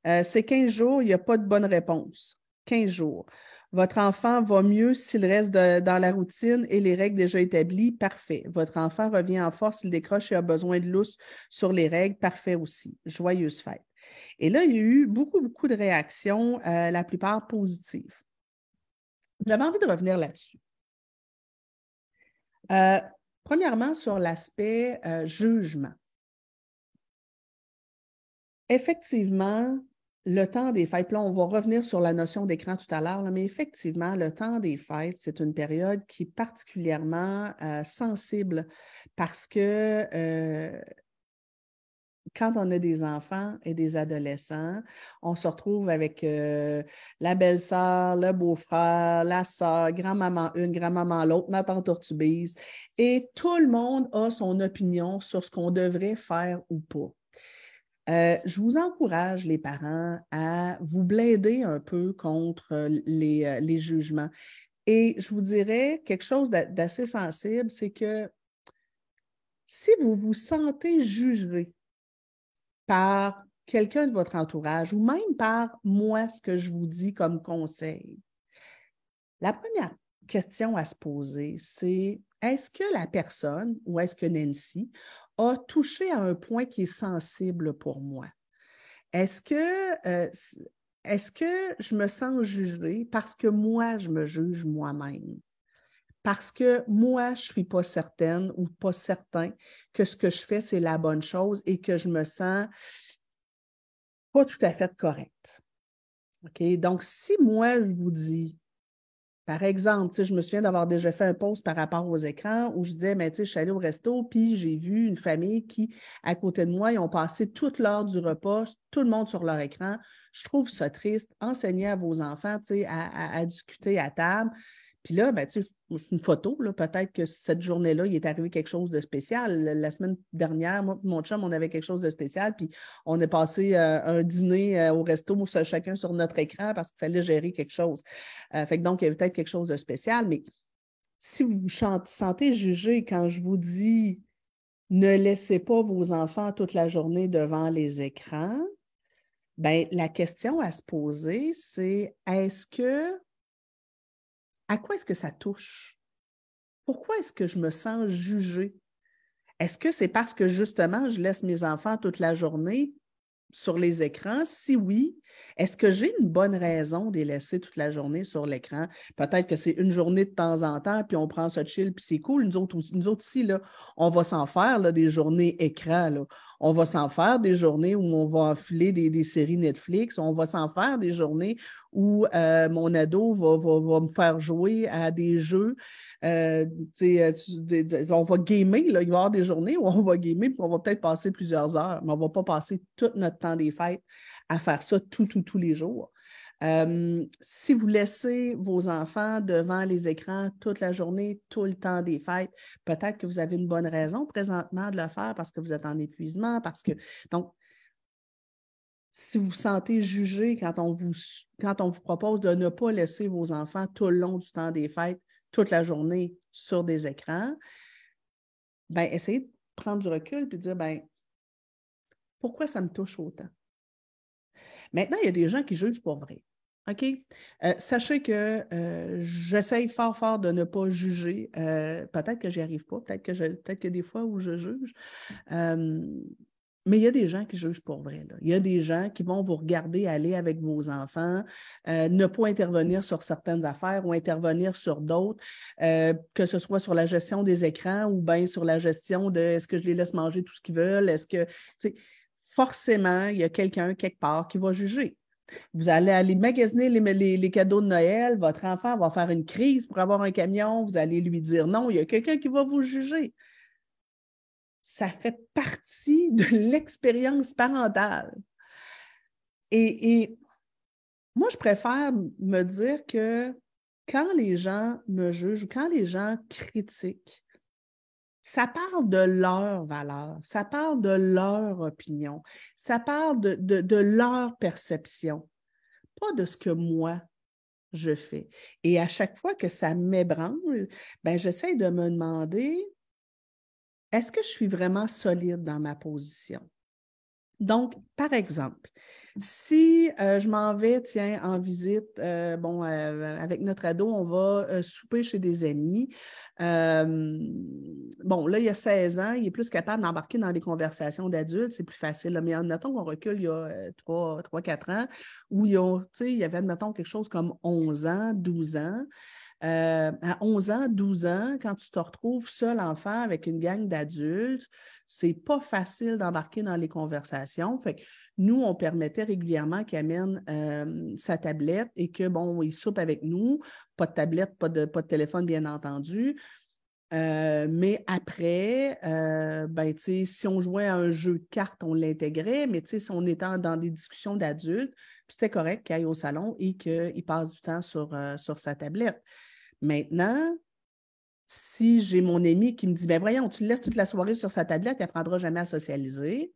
Euh, c'est 15 jours, il n'y a pas de bonne réponse. 15 jours. Votre enfant va mieux s'il reste dans la routine et les règles déjà établies, parfait. Votre enfant revient en force, il décroche et a besoin de lousse sur les règles, parfait aussi. Joyeuse fête. Et là, il y a eu beaucoup, beaucoup de réactions, euh, la plupart positives. J'avais envie de revenir là-dessus. Euh, Premièrement, sur l'aspect euh, jugement. Effectivement, le temps des fêtes, là, on va revenir sur la notion d'écran tout à l'heure, mais effectivement, le temps des fêtes, c'est une période qui est particulièrement euh, sensible parce que euh, quand on a des enfants et des adolescents, on se retrouve avec euh, la belle-sœur, le beau-frère, la sœur, grand-maman une, grand-maman l'autre, ma tante Tortubise, et tout le monde a son opinion sur ce qu'on devrait faire ou pas. Euh, je vous encourage, les parents, à vous blinder un peu contre les, euh, les jugements. Et je vous dirais quelque chose d'assez sensible, c'est que si vous vous sentez jugé par quelqu'un de votre entourage ou même par moi, ce que je vous dis comme conseil. La première question à se poser, c'est est-ce que la personne ou est-ce que Nancy a touché à un point qui est sensible pour moi? Est-ce que, euh, est-ce que je me sens jugée parce que moi, je me juge moi-même? Parce que moi, je ne suis pas certaine ou pas certain que ce que je fais, c'est la bonne chose et que je me sens pas tout à fait correct. OK? Donc, si moi, je vous dis, par exemple, je me souviens d'avoir déjà fait un post par rapport aux écrans où je disais, mais je suis allée au resto, puis j'ai vu une famille qui, à côté de moi, ils ont passé toute l'heure du repas, tout le monde sur leur écran. Je trouve ça triste. Enseignez à vos enfants à, à, discuter à table. Puis là, ben, une photo, peut-être que cette journée-là, il est arrivé quelque chose de spécial. La semaine dernière, mon chum, on avait quelque chose de spécial, puis on est passé euh, un dîner euh, au resto, chacun sur notre écran parce qu'il fallait gérer quelque chose. Euh, fait donc, il y avait peut-être quelque chose de spécial, mais si vous vous sentez jugé quand je vous dis ne laissez pas vos enfants toute la journée devant les écrans, bien, la question à se poser, c'est est-ce que à quoi est-ce que ça touche? Pourquoi est-ce que je me sens jugée? Est-ce que c'est parce que justement, je laisse mes enfants toute la journée sur les écrans? Si oui, est-ce que j'ai une bonne raison de les laisser toute la journée sur l'écran? Peut-être que c'est une journée de temps en temps, puis on prend ça chill, puis c'est cool. Nous autres, nous on va s'en faire là, des journées écran. On va s'en faire des journées où on va enfiler des, séries Netflix. On va s'en faire des journées où euh, mon ado va, me faire jouer à des jeux. Euh, euh, on va gamer, il va y avoir des journées où on va gamer, puis on va peut-être passer plusieurs heures, mais on ne va pas passer tout notre temps des fêtes à faire ça tout, tout, tous les jours. Euh, si vous laissez vos enfants devant les écrans toute la journée, tout le temps des fêtes, peut-être que vous avez une bonne raison présentement de le faire parce que vous êtes en épuisement, parce que. Donc, si vous vous sentez jugé quand on vous, quand on vous propose de ne pas laisser vos enfants tout le long du temps des fêtes, toute la journée sur des écrans, ben, essayez de prendre du recul et de dire ben, pourquoi ça me touche autant? Maintenant, il y a des gens qui jugent pour vrai. OK? Euh, sachez que euh, j'essaye fort, fort de ne pas juger. Euh, peut-être que j'y arrive pas, peut-être que peut-être que des fois où je juge. mais il y a des gens qui jugent pour vrai. Il y a des gens qui vont vous regarder aller avec vos enfants, ne pas intervenir sur certaines affaires ou intervenir sur d'autres, que ce soit sur la gestion des écrans ou bien sur la gestion de est-ce que je les laisse manger tout ce qu'ils veulent, est-ce que forcément, il y a quelqu'un quelque part qui va juger. Vous allez aller magasiner les, cadeaux de Noël, votre enfant va faire une crise pour avoir un camion, vous allez lui dire non, il y a quelqu'un qui va vous juger. Ça fait partie de l'expérience parentale. Et, et, moi, je préfère me dire que quand les gens me jugent ou quand les gens critiquent, ça parle de leur valeur, ça parle de leur opinion, ça parle de, leur perception, pas de ce que moi je fais. Et à chaque fois que ça m'ébranle, ben, j'essaie de me demander, est-ce que je suis vraiment solide dans ma position? Donc, par exemple, si euh, je m'en vais, tiens, en visite, euh, bon, euh, avec notre ado, on va souper chez des amis. bon, là, il y a 16 ans, il est plus capable d'embarquer dans des conversations d'adultes, c'est plus facile. Mais admettons qu'on recule il y a 3-4 ans, où il y, a, il y avait, admettons, quelque chose comme 11 ans, 12 ans. À 11 ans, 12 ans, quand tu te retrouves seul enfant avec une gang d'adultes, c'est pas facile d'embarquer dans les conversations. Fait que nous, on permettait régulièrement qu'il amène euh, sa tablette et que, bon, il soupe avec nous. Pas de tablette, pas de, téléphone, bien entendu. Euh, mais après, euh, ben, si on jouait à un jeu de cartes, on l'intégrait, mais si on était dans des discussions d'adultes, c'était correct qu'il aille au salon et qu'il passe du temps sur sa tablette. Maintenant, si j'ai mon ami qui me dit, ben voyons, tu le laisses toute la soirée sur sa tablette, il n'apprendra jamais à socialiser,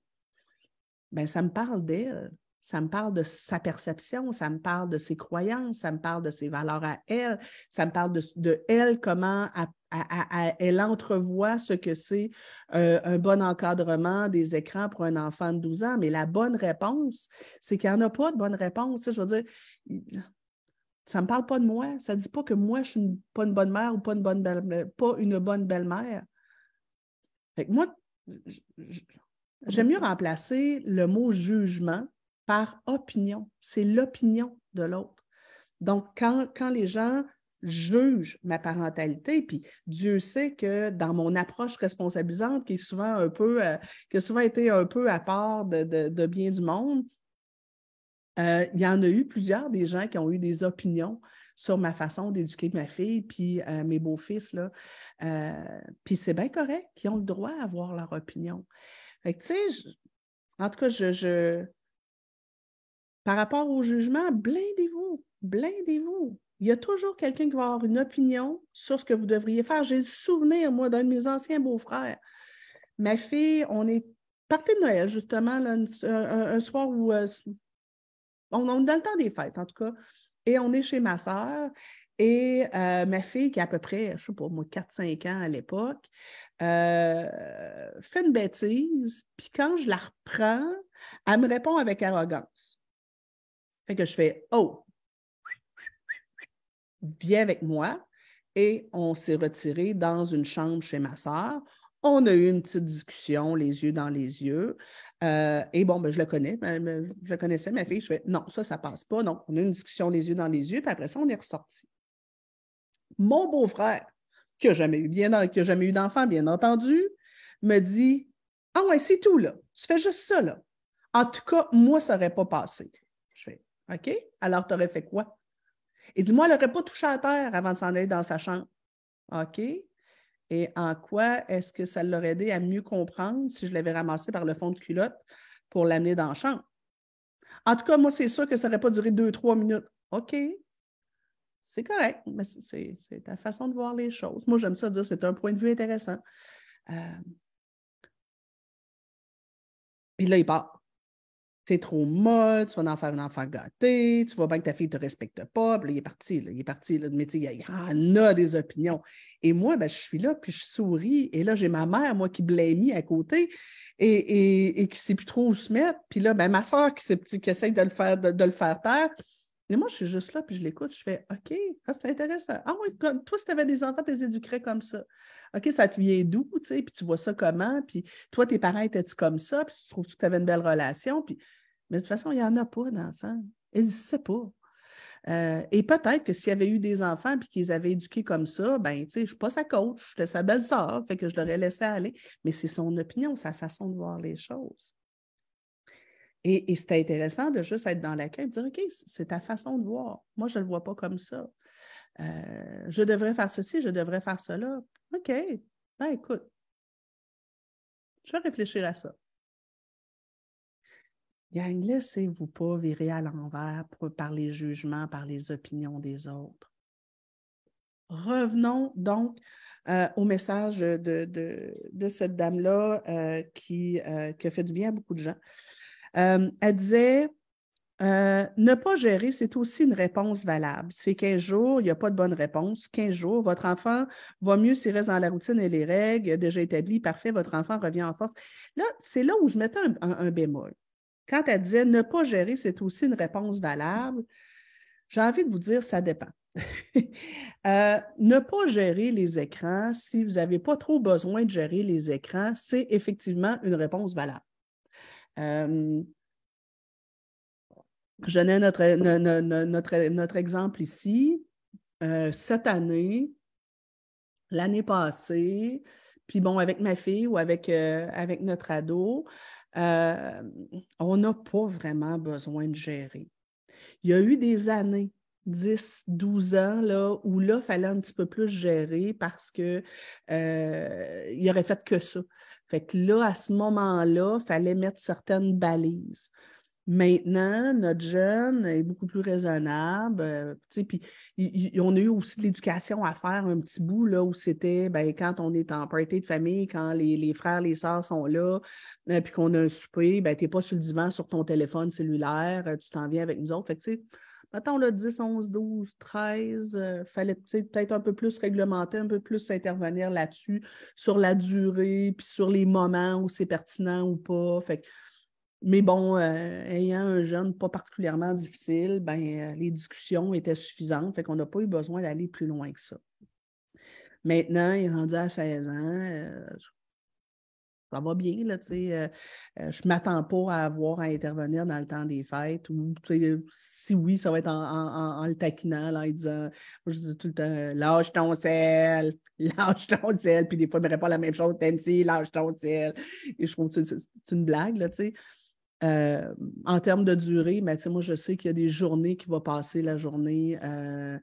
ben ça me parle d'elle. Ça me parle de sa perception, ça me parle de ses croyances, ça me parle de ses valeurs à elle, ça me parle de, elle, comment elle entrevoit ce que c'est euh, un bon encadrement des écrans pour un enfant de 12 ans. Mais la bonne réponse, c'est qu'il n'y en a pas de bonne réponse. Je veux dire, ça ne me parle pas de moi. Ça ne dit pas que moi, je ne suis pas une bonne mère ou pas une bonne belle pas une bonne belle-mère. moi, j'aime mieux remplacer le mot jugement par opinion. C'est l'opinion de l'autre. Donc, quand, quand les gens juge ma parentalité. Puis Dieu sait que dans mon approche responsabilisante, qui est souvent un peu, euh, qui a souvent été un peu à part de, bien du monde, euh, il y en a eu plusieurs des gens qui ont eu des opinions sur ma façon d'éduquer ma fille, puis euh, mes beaux-fils. Là. puis c'est bien correct, qu'ils ont le droit à avoir leur opinion. Fait que, en tout cas, je, par rapport au jugement, blindez-vous, blindez-vous. Il y a toujours quelqu'un qui va avoir une opinion sur ce que vous devriez faire. J'ai le souvenir, moi, d'un de mes anciens beaux-frères. Ma fille, on est parti de Noël, justement, un, soir où euh, on, est dans le temps des fêtes, en tout cas, et on est chez ma soeur. Et euh, ma fille, qui a à peu près, je ne sais pas, moi, 4-5 ans à l'époque, euh, fait une bêtise, puis quand je la reprends, elle me répond avec arrogance. Fait que je fais Oh, viens avec moi. Et on s'est retiré dans une chambre chez ma soeur. On a eu une petite discussion, les yeux dans les yeux. Euh, et bon, ben, je le connais, ben, je le connaissais, ma fille. Je fais non, ça, ça passe pas. Donc, on a eu une discussion les yeux dans les yeux, puis après ça, on est ressorti. Mon beau-frère, qui n'a jamais eu bien, jamais eu d'enfant, bien entendu, me dit Ah ouais, c'est tout, là. Tu fais juste ça, là. En tout cas, moi, ça n'aurait pas passé. Je fais OK, alors tu aurais fait quoi? Et dis-moi, elle n'aurait pas touché à terre avant de s'en aller dans sa chambre. OK? Et en quoi est-ce que ça l'aurait aidé à mieux comprendre si je l'avais ramassé par le fond de culotte pour l'amener dans la chambre? En tout cas, moi, c'est sûr que ça n'aurait pas duré deux, trois minutes. OK. C'est correct, mais c'est ta façon de voir les choses. Moi, j'aime ça dire, c'est un point de vue intéressant. Euh... Et là, il part t'es trop molle, tu vas en faire un enfant gâté, tu vois bien que ta fille ne te respecte pas. Puis là, il est parti, il est parti. Là, mais il y en a des opinions. Et moi, ben, je suis là, puis je souris. Et là, j'ai ma mère, moi, qui blémie à côté et, et, qui ne sait plus trop où se mettre. Puis là, ben, ma soeur qui, qui essaie de le faire, de, le faire taire. Mais moi, je suis juste là, puis je l'écoute, je fais OK, ah, c'est intéressant. Ah oui, toi, si tu avais des enfants, tu les éduquerais comme ça. OK, ça te vient d'où, tu sais, puis tu vois ça comment, puis toi, tes parents étaient-tu comme ça, puis tu trouves que tu avais une belle relation, puis... Mais de toute façon, il n'y en a pas d'enfants. Ils ne sait pas. Euh, et peut-être que s'il y avait eu des enfants et qu'ils avaient éduqué comme ça, ben, je ne suis pas sa coach, j'étais sa belle-sœur, fait que je l'aurais laissé aller. Mais c'est son opinion, sa façon de voir les choses. Et, c'était intéressant de juste être dans l'accueil dire OK, c'est ta façon de voir. Moi, je ne le vois pas comme ça. Euh, je devrais faire ceci, je devrais faire cela. OK, ben écoute, je vais réfléchir à ça. Gang, laissez-vous pas virer à l'envers par les jugements, par les opinions des autres. Revenons donc euh, au message de, de, cette dame-là euh, qui, euh, qui, a fait du bien à beaucoup de gens. elle disait euh, ne pas gérer, c'est aussi une réponse valable. C'est 15 jours, il n'y a pas de bonne réponse. 15 jours, votre enfant va mieux s'il reste dans la routine et les règles déjà établies. Parfait, votre enfant revient en force. Là, c'est là où je mettais un, bémol. Quand elle disait ne pas gérer, c'est aussi une réponse valable, j'ai envie de vous dire, ça dépend. <laughs> Euh, ne pas gérer les écrans, si vous n'avez pas trop besoin de gérer les écrans, c'est effectivement une réponse valable. Euh, je donne notre, exemple ici. Euh, cette année, l'année passée, puis bon, avec ma fille ou avec, euh, notre ado, euh, on n'a pas vraiment besoin de gérer. Il y a eu des années, 10, 12 ans, là, où là, il fallait un petit peu plus gérer parce qu'il il aurait fait que ça. Fait que là, à ce moment-là, il fallait mettre certaines balises. Maintenant, notre jeune est beaucoup plus raisonnable. Euh, on a eu aussi de l'éducation à faire un petit bout là, où c'était ben, quand on est en party de famille, quand les, frères, les sœurs sont là, euh, puis qu'on a un souper, ben, tu n'es pas sur le divan sur ton téléphone cellulaire, euh, tu t'en viens avec nous autres. Fait que, mettons le 10, 11, 12, 13, il fallait peut-être un peu plus réglementer, un peu plus intervenir là-dessus, sur la durée, puis sur les moments où c'est pertinent ou pas. Fait que, mais bon, euh, ayant un jeune pas particulièrement difficile, ben, euh, les discussions étaient suffisantes, fait qu'on n'a pas eu besoin d'aller plus loin que ça. Maintenant, il est rendu à 16 ans. Euh, ça va bien, là, tu sais. Je ne m'attends pas à avoir à intervenir dans le temps des fêtes. Ou, si oui, ça va être en, le taquinant, là, en disant, je dis tout le temps, lâche ton sel, <laughs> lâche ton sel. Puis des fois, il me répond la même chose, Tensi, lâche ton sel. Et je trouve que c'est une blague, là, tu sais. Euh, en termes de durée, mais moi, je sais qu'il y a des journées qui vont passer la journée euh,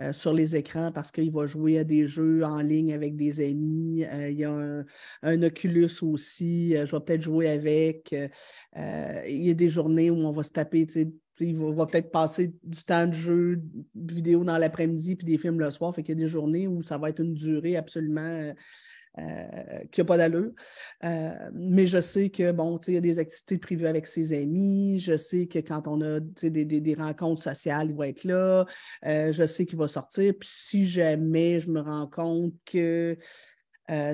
euh, sur les écrans parce qu'il va jouer à des jeux en ligne avec des amis. il y a un, Oculus aussi, je vais peut-être jouer avec. il y a des journées où on va se taper, il va, peut-être passer du temps de jeu vidéo dans l'après-midi puis des films le soir. Fait qu'il y a des journées où ça va être une durée absolument euh, qui n'a pas d'allure. Euh, mais je sais que, bon, il y a des activités prévues avec ses amis. Je sais que quand on a des, rencontres sociales, il va être là. Euh, je sais qu'il va sortir. Puis si jamais je me rends compte que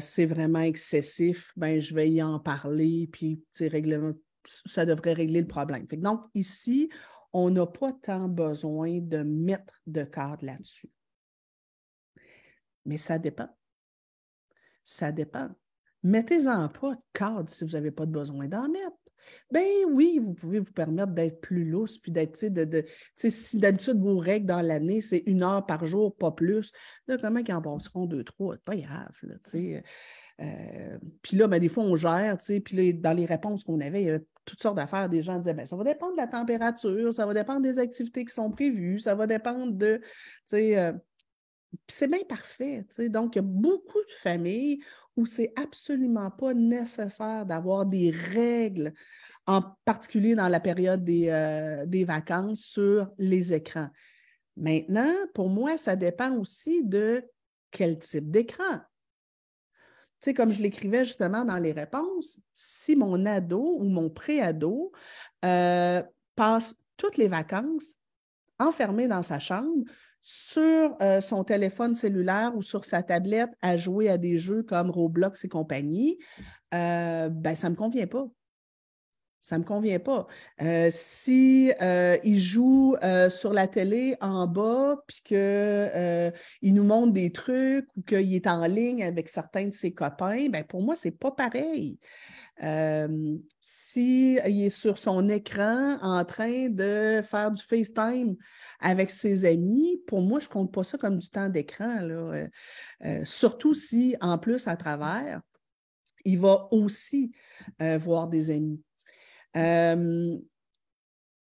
c'est vraiment excessif, ben, je vais y en parler. Puis, ça devrait régler le problème. donc, ici, on n'a pas tant besoin de mettre de cadre là-dessus. Mais ça dépend. Ça dépend. Mettez-en pas de cadre si vous n'avez pas de besoin d'en mettre. Ben oui, vous pouvez vous permettre d'être plus lousse, puis d'être, si d'habitude vos règles dans l'année, c'est une heure par jour, pas plus, là, comment ils en passeront deux, trois? Pas grave, là, euh, puis là, ben, des fois, on gère, puis dans les réponses qu'on avait, il y avait toutes sortes d'affaires. Des gens disaient, ben, ça va dépendre de la température, ça va dépendre des activités qui sont prévues, ça va dépendre de, euh, c'est bien parfait. Donc, il y a beaucoup de familles où c'est absolument pas nécessaire d'avoir des règles, en particulier dans la période des, euh, des, vacances, sur les écrans. Maintenant, pour moi, ça dépend aussi de quel type d'écran. Tu sais, comme je l'écrivais justement dans les réponses, si mon ado ou mon pré-ado euh, passe toutes les vacances enfermé dans sa chambre, sur euh, son téléphone cellulaire ou sur sa tablette à jouer à des jeux comme Roblox et compagnie, euh, ben, ça ne me convient pas. Ça ne me convient pas. Euh, si il joue sur la télé en bas, puis qu'il nous montre des trucs ou qu'il est en ligne avec certains de ses copains, ben pour moi, ce n'est pas pareil. S'il est sur son écran en train de faire du FaceTime avec ses amis, pour moi, je ne compte pas ça comme du temps d'écran. Euh, euh, surtout si, en plus, à travers, il va aussi euh, voir des amis.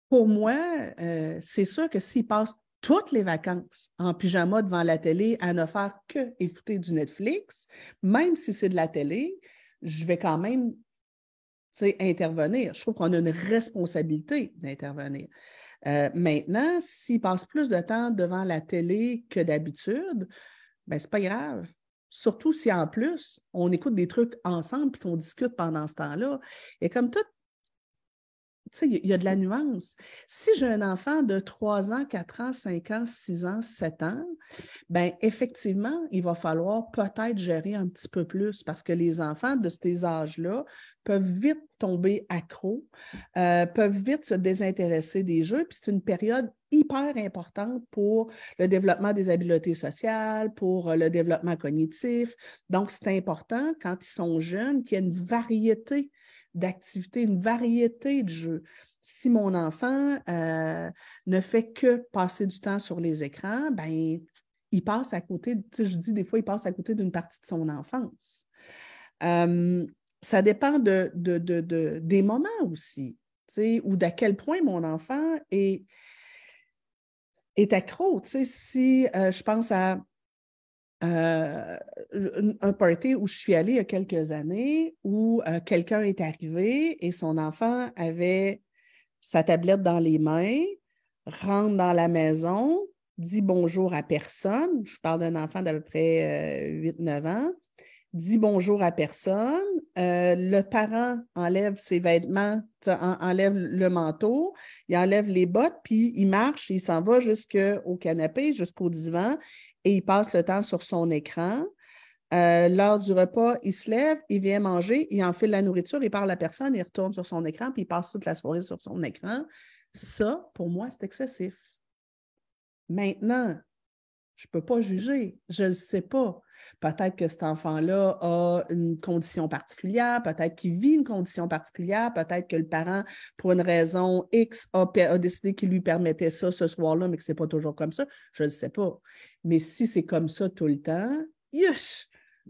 Pour moi, c'est sûr que s'il passe toutes les vacances en pyjama devant la télé à ne faire que écouter du Netflix, même si c'est de la télé, je vais quand même intervenir. Je trouve qu'on a une responsabilité d'intervenir. Euh, maintenant, s'il passe plus de temps devant la télé que d'habitude, ben, c'est pas grave. Surtout si en plus, on écoute des trucs ensemble et qu'on discute pendant ce temps-là. Et comme tout il y a de la nuance. Si j'ai un enfant de 3 ans, 4 ans, 5 ans, 6 ans, 7 ans, bien, effectivement, il va falloir peut-être gérer un petit peu plus parce que les enfants de ces âges-là peuvent vite tomber accros, euh, peuvent vite se désintéresser des jeux, puis c'est une période hyper importante pour le développement des habiletés sociales, pour le développement cognitif. Donc, c'est important quand ils sont jeunes qu'il y ait une variété d'activités, une variété de jeux. Si mon enfant euh, ne fait que passer du temps sur les écrans, ben, il passe à côté, je dis des fois, il passe à côté d'une partie de son enfance. ça dépend de, des moments aussi, ou d'à quel point mon enfant est, est accro. Si euh, je pense à euh, un party où je suis allée il y a quelques années où euh, quelqu'un est arrivé et son enfant avait sa tablette dans les mains, rentre dans la maison, dit bonjour à personne. Je parle d'un enfant d'à peu près 8-9 euh, ans. Dit bonjour à personne. le parent enlève ses vêtements, enlève le manteau, il enlève les bottes, puis il marche, il s'en va jusqu'au canapé, jusqu'au divan et il passe le temps sur son écran. Euh, l'heure du repas, il se lève, il vient manger, il enfile la nourriture, il parle à personne, il retourne sur son écran, puis il passe toute la soirée sur son écran. Ça, pour moi, c'est excessif. Maintenant, je ne peux pas juger, je ne sais pas. Peut-être que cet enfant-là a une condition particulière, peut-être qu'il vit une condition particulière, peut-être que le parent, pour une raison X, a, décidé qu'il lui permettait ça ce soir-là, mais que ce n'est pas toujours comme ça. Je ne sais pas. Mais si c'est comme ça tout le temps,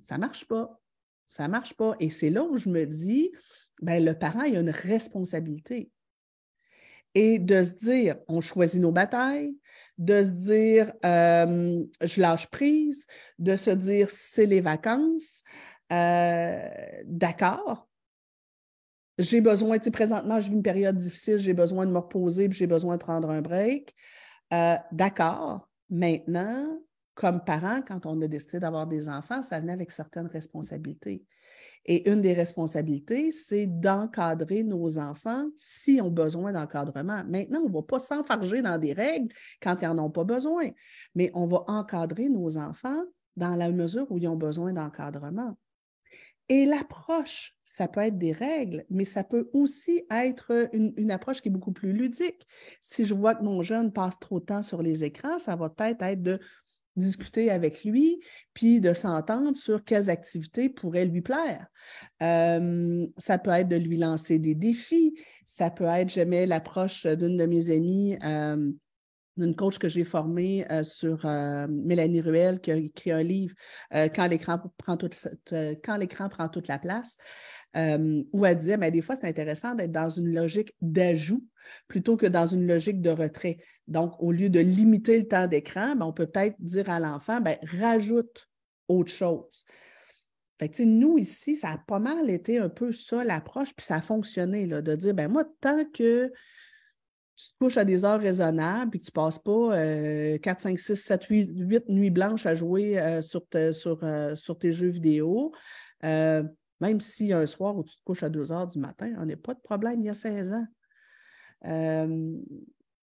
ça ne marche pas. Ça ne marche pas. Et c'est là où je me dis, ben, le parent a une responsabilité. Et de se dire, on choisit nos batailles, de se dire, euh, je lâche prise, de se dire, c'est les vacances. Euh, d'accord. J'ai besoin, tu sais, présentement, je vis une période difficile, j'ai besoin de me reposer, j'ai besoin de prendre un break. Euh, d'accord. Maintenant, comme parent, quand on a décidé d'avoir des enfants, ça venait avec certaines responsabilités. Et une des responsabilités, c'est d'encadrer nos enfants s'ils ont besoin d'encadrement. Maintenant, on ne va pas s'enfarger dans des règles quand ils n'en ont pas besoin, mais on va encadrer nos enfants dans la mesure où ils ont besoin d'encadrement. Et l'approche, ça peut être des règles, mais ça peut aussi être une, approche qui est beaucoup plus ludique. Si je vois que mon jeune passe trop de temps sur les écrans, ça va peut-être être de discuter avec lui, puis de s'entendre sur quelles activités pourraient lui plaire. Euh, ça peut être de lui lancer des défis, ça peut être, j'aimais l'approche d'une de mes amies, euh, d'une coach que j'ai formée euh, sur Mélanie Ruel, qui a écrit un livre, Quand l'écran prend, quand l'écran prend toute la place. Où elle disait, mais des fois, c'est intéressant d'être dans une logique d'ajout plutôt que dans une logique de retrait. Donc, au lieu de limiter le temps d'écran, ben, on peut peut-être dire à l'enfant, ben, rajoute autre chose. nous, ici, ça a pas mal été un peu ça l'approche, puis ça a fonctionné, là, de dire, ben moi, tant que tu te couches à des heures raisonnables et que tu ne passes pas 4, 5, 6, 7, 8, 8 nuits blanches à jouer euh, sur, sur, euh, sur, tes jeux vidéo, euh, même s'il y a un soir où tu te couches à 2 heures du matin, on n'est pas de problème, il y a 16 ans. Euh,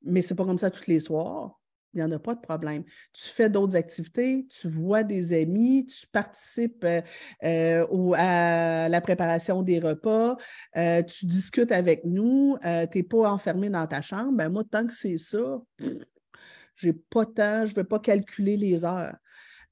mais ce n'est pas comme ça tous les soirs. Il n'y en a pas de problème. Tu fais d'autres activités, tu vois des amis, tu participes euh, euh, à la préparation des repas, tu discutes avec nous, tu n'es pas enfermé dans ta chambre. Ben moi, tant que c'est ça, je n'ai pas temps, je ne vais pas calculer les heures.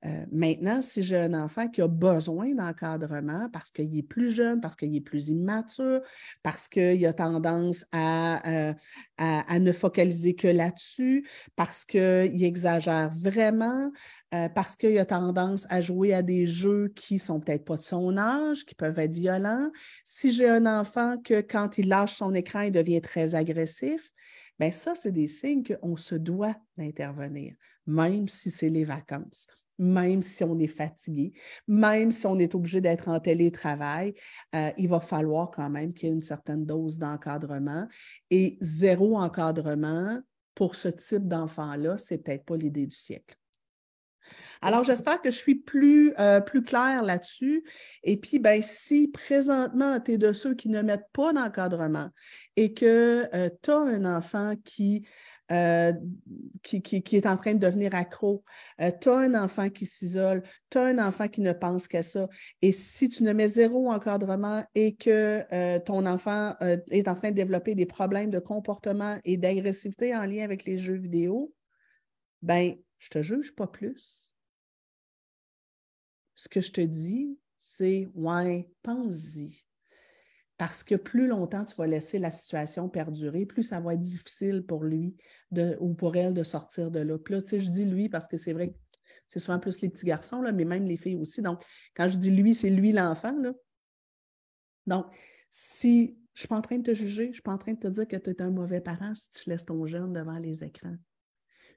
Euh, maintenant, si j'ai un enfant qui a besoin d'encadrement parce qu'il est plus jeune, parce qu'il est plus immature, parce qu'il a tendance euh, à, ne focaliser que là-dessus, parce qu'il exagère vraiment, euh, parce qu'il a tendance à jouer à des jeux qui ne sont peut-être pas de son âge, qui peuvent être violents, si j'ai un enfant que quand il lâche son écran, il devient très agressif, bien ça, c'est des signes qu'on se doit d'intervenir, même si c'est les vacances même si on est fatigué, même si on est obligé d'être en télétravail, euh, il va falloir quand même qu'il y ait une certaine dose d'encadrement. Et zéro encadrement pour ce type d'enfant-là, c'est peut-être pas l'idée du siècle. Alors, j'espère que je suis plus, euh, plus claire là-dessus. Et puis, ben, si présentement, tu es de ceux qui ne mettent pas d'encadrement et que euh, tu as un enfant qui euh, qui, est en train de devenir accro. Euh, tu as un enfant qui s'isole, tu as un enfant qui ne pense qu'à ça. Et si tu ne mets zéro encadrement et que euh, ton enfant est en train de développer des problèmes de comportement et d'agressivité en lien avec les jeux vidéo, ben, je te juge pas plus. Ce que je te dis, c'est ouais, pense-y. Parce que plus longtemps tu vas laisser la situation perdurer, plus ça va être difficile pour lui ou pour elle de sortir de là. Puis là, tu sais, je dis lui parce que c'est vrai que c'est souvent plus les petits garçons, là, mais même les filles aussi. Donc, quand je dis lui, c'est lui l'enfant. Donc, si je ne suis pas en train de te juger, je ne suis pas en train de te dire que tu es un mauvais parent si tu laisses ton jeune devant les écrans.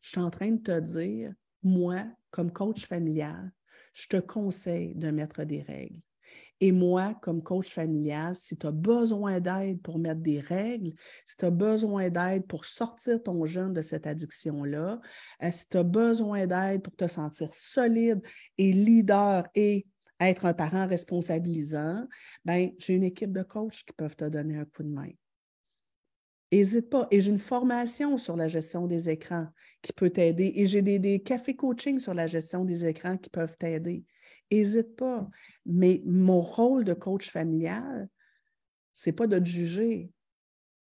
Je suis en train de te dire, moi, comme coach familial, je te conseille de mettre des règles. Et moi, comme coach familial, si tu as besoin d'aide pour mettre des règles, si tu as besoin d'aide pour sortir ton jeune de cette addiction-là, euh, si tu as besoin d'aide pour te sentir solide et leader et être un parent responsabilisant, ben, j'ai une équipe de coachs qui peuvent te donner un coup de main. N'hésite pas. Et j'ai une formation sur la gestion des écrans qui peut t'aider. Et j'ai des, des cafés coaching sur la gestion des écrans qui peuvent t'aider. N'hésite pas. Mais mon rôle de coach familial, ce n'est pas de te juger.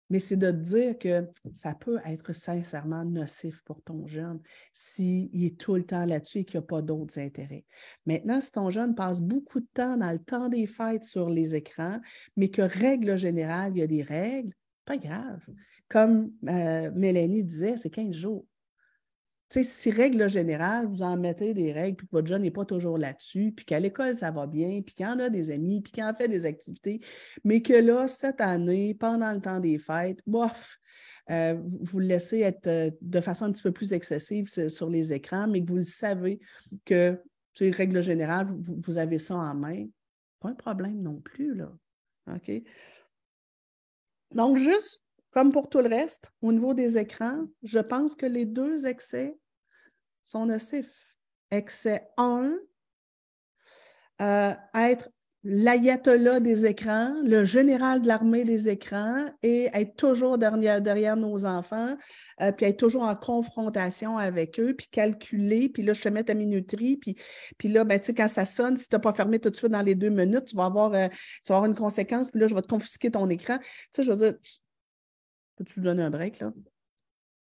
mais c'est de te dire que ça peut être sincèrement nocif pour ton jeune s'il est tout le temps là-dessus et qu'il n'y a pas d'autres intérêts. Maintenant, si ton jeune passe beaucoup de temps dans le temps des fêtes sur les écrans, mais que règle générale, il y a des règles, pas grave. Comme euh, Mélanie disait, c'est 15 jours sais, si règle générale, vous en mettez des règles, puis que votre jeune n'est pas toujours là-dessus, puis qu'à l'école, ça va bien, puis qu'il en a des amis, puis qu'il en fait des activités, mais que là, cette année, pendant le temps des fêtes, bof, euh, vous le laissez être euh, de façon un petit peu plus excessive sur les écrans, mais que vous le savez que, tu règle générale, vous, vous, avez ça en main, pas un problème non plus, là. OK? Donc, juste comme pour tout le reste, au niveau des écrans, je pense que les deux excès sont nocifs. Excès 1, euh, être l'ayatollah des écrans, le général de l'armée des écrans et être toujours derrière, nos enfants, euh, puis être toujours en confrontation avec eux, puis calculer, puis là, je te mets ta minuterie, puis, là, ben, quand ça sonne, si tu n'as pas fermé tout de suite dans les deux minutes, tu vas avoir, euh, tu vas avoir une conséquence, puis là, je vais te confisquer ton écran. Tu sais, je veux dire, peux-tu donner un break, là?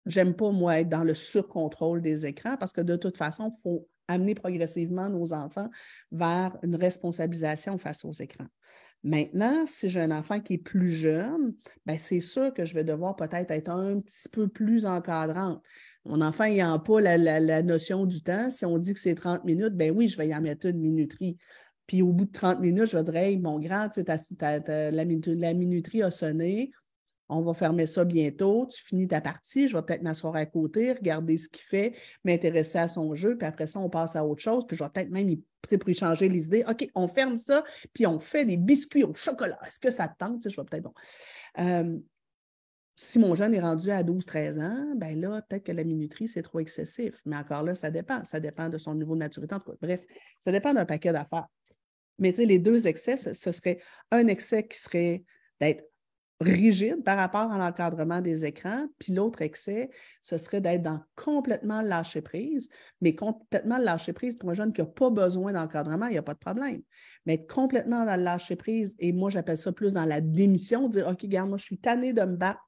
J'aime pas, moi, être dans le surcontrôle des écrans parce que de toute façon, il faut amener progressivement nos enfants vers une responsabilisation face aux écrans. Maintenant, si j'ai un enfant qui est plus jeune, ben c'est sûr que je vais devoir peut-être être un petit peu plus encadrante. Mon enfant n'ayant pas la, notion du temps, si on dit que c'est 30 minutes, ben oui, je vais y en mettre une minuterie. Puis au bout de 30 minutes, je vais dire Hey, mon grand, la, la minuterie a sonné, on va fermer ça bientôt, tu finis ta partie, je vais peut-être m'asseoir à côté, regarder ce qu'il fait, m'intéresser à son jeu, puis après ça, on passe à autre chose, puis je vais peut-être même, pour y changer les idées, OK, on ferme ça, puis on fait des biscuits au chocolat. Est-ce que ça te tente? Je vais peut-être, bon. Euh, si mon jeune est rendu à 12-13 ans, ben là, peut-être que la minuterie, c'est trop excessif. Mais encore là, ça dépend. Ça dépend de son niveau de maturité. Bref, ça dépend d'un paquet d'affaires. Mais tu sais, les deux excès, ce serait un excès qui serait d'être rigide par rapport à l'encadrement des écrans. Puis l'autre excès, ce serait d'être dans complètement lâcher prise, mais complètement lâcher prise pour un jeune qui n'a pas besoin d'encadrement, il n'y a pas de problème. Mais être complètement dans le lâcher prise, et moi j'appelle ça plus dans la démission, dire OK, regarde, moi je suis tanné de me battre.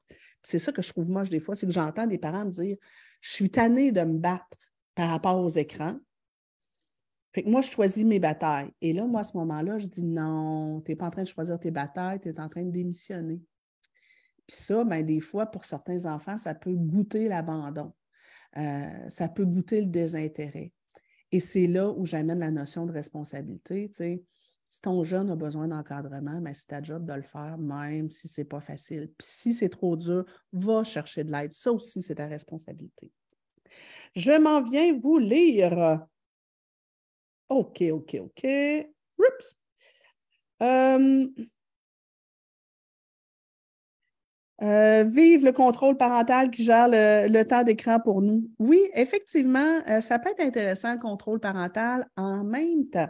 C'est ça que je trouve moche des fois, c'est que j'entends des parents dire Je suis tanné de me battre par rapport aux écrans. Fait que moi, je choisis mes batailles. Et là, moi, à ce moment-là, je dis non, tu n'es pas en train de choisir tes batailles, tu es en train de démissionner. Puis ça, ben, des fois, pour certains enfants, ça peut goûter l'abandon. Euh, ça peut goûter le désintérêt. Et c'est là où j'amène la notion de responsabilité. Si ton jeune a besoin d'encadrement, ben, c'est ta job de le faire, même si ce n'est pas facile. Puis si c'est trop dur, va chercher de l'aide. Ça aussi, c'est ta responsabilité. Je m'en viens vous lire. OK, OK, OK. Oups. Euh, Euh, vive le contrôle parental qui gère le, temps d'écran pour nous. Oui, effectivement, euh, ça peut être intéressant, le contrôle parental. En même temps,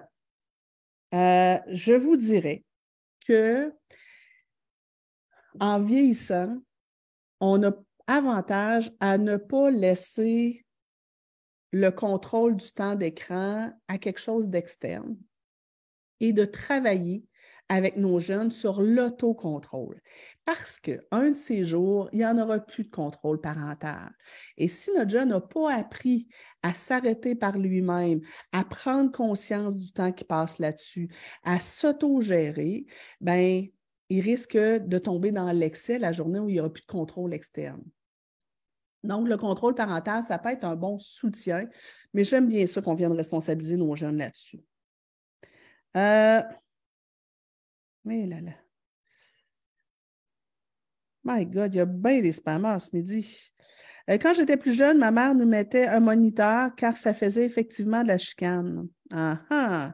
euh, je vous dirais que en vieillissant, on a avantage à ne pas laisser le contrôle du temps d'écran à quelque chose d'externe et de travailler avec nos jeunes sur l'autocontrôle. Parce qu'un de ces jours, il n'y en aura plus de contrôle parental. Et si notre jeune n'a pas appris à s'arrêter par lui-même, à prendre conscience du temps qui passe là-dessus, à s'autogérer, ben, il risque de tomber dans l'excès la journée où il n'y aura plus de contrôle externe. Donc, le contrôle parental, ça peut être un bon soutien, mais j'aime bien ça qu'on vienne responsabiliser nos jeunes là-dessus. Euh, mais là là. My God, il y a bien des spammers ce midi. Euh, quand j'étais plus jeune, ma mère nous mettait un moniteur car ça faisait effectivement de la chicane. Ah ah.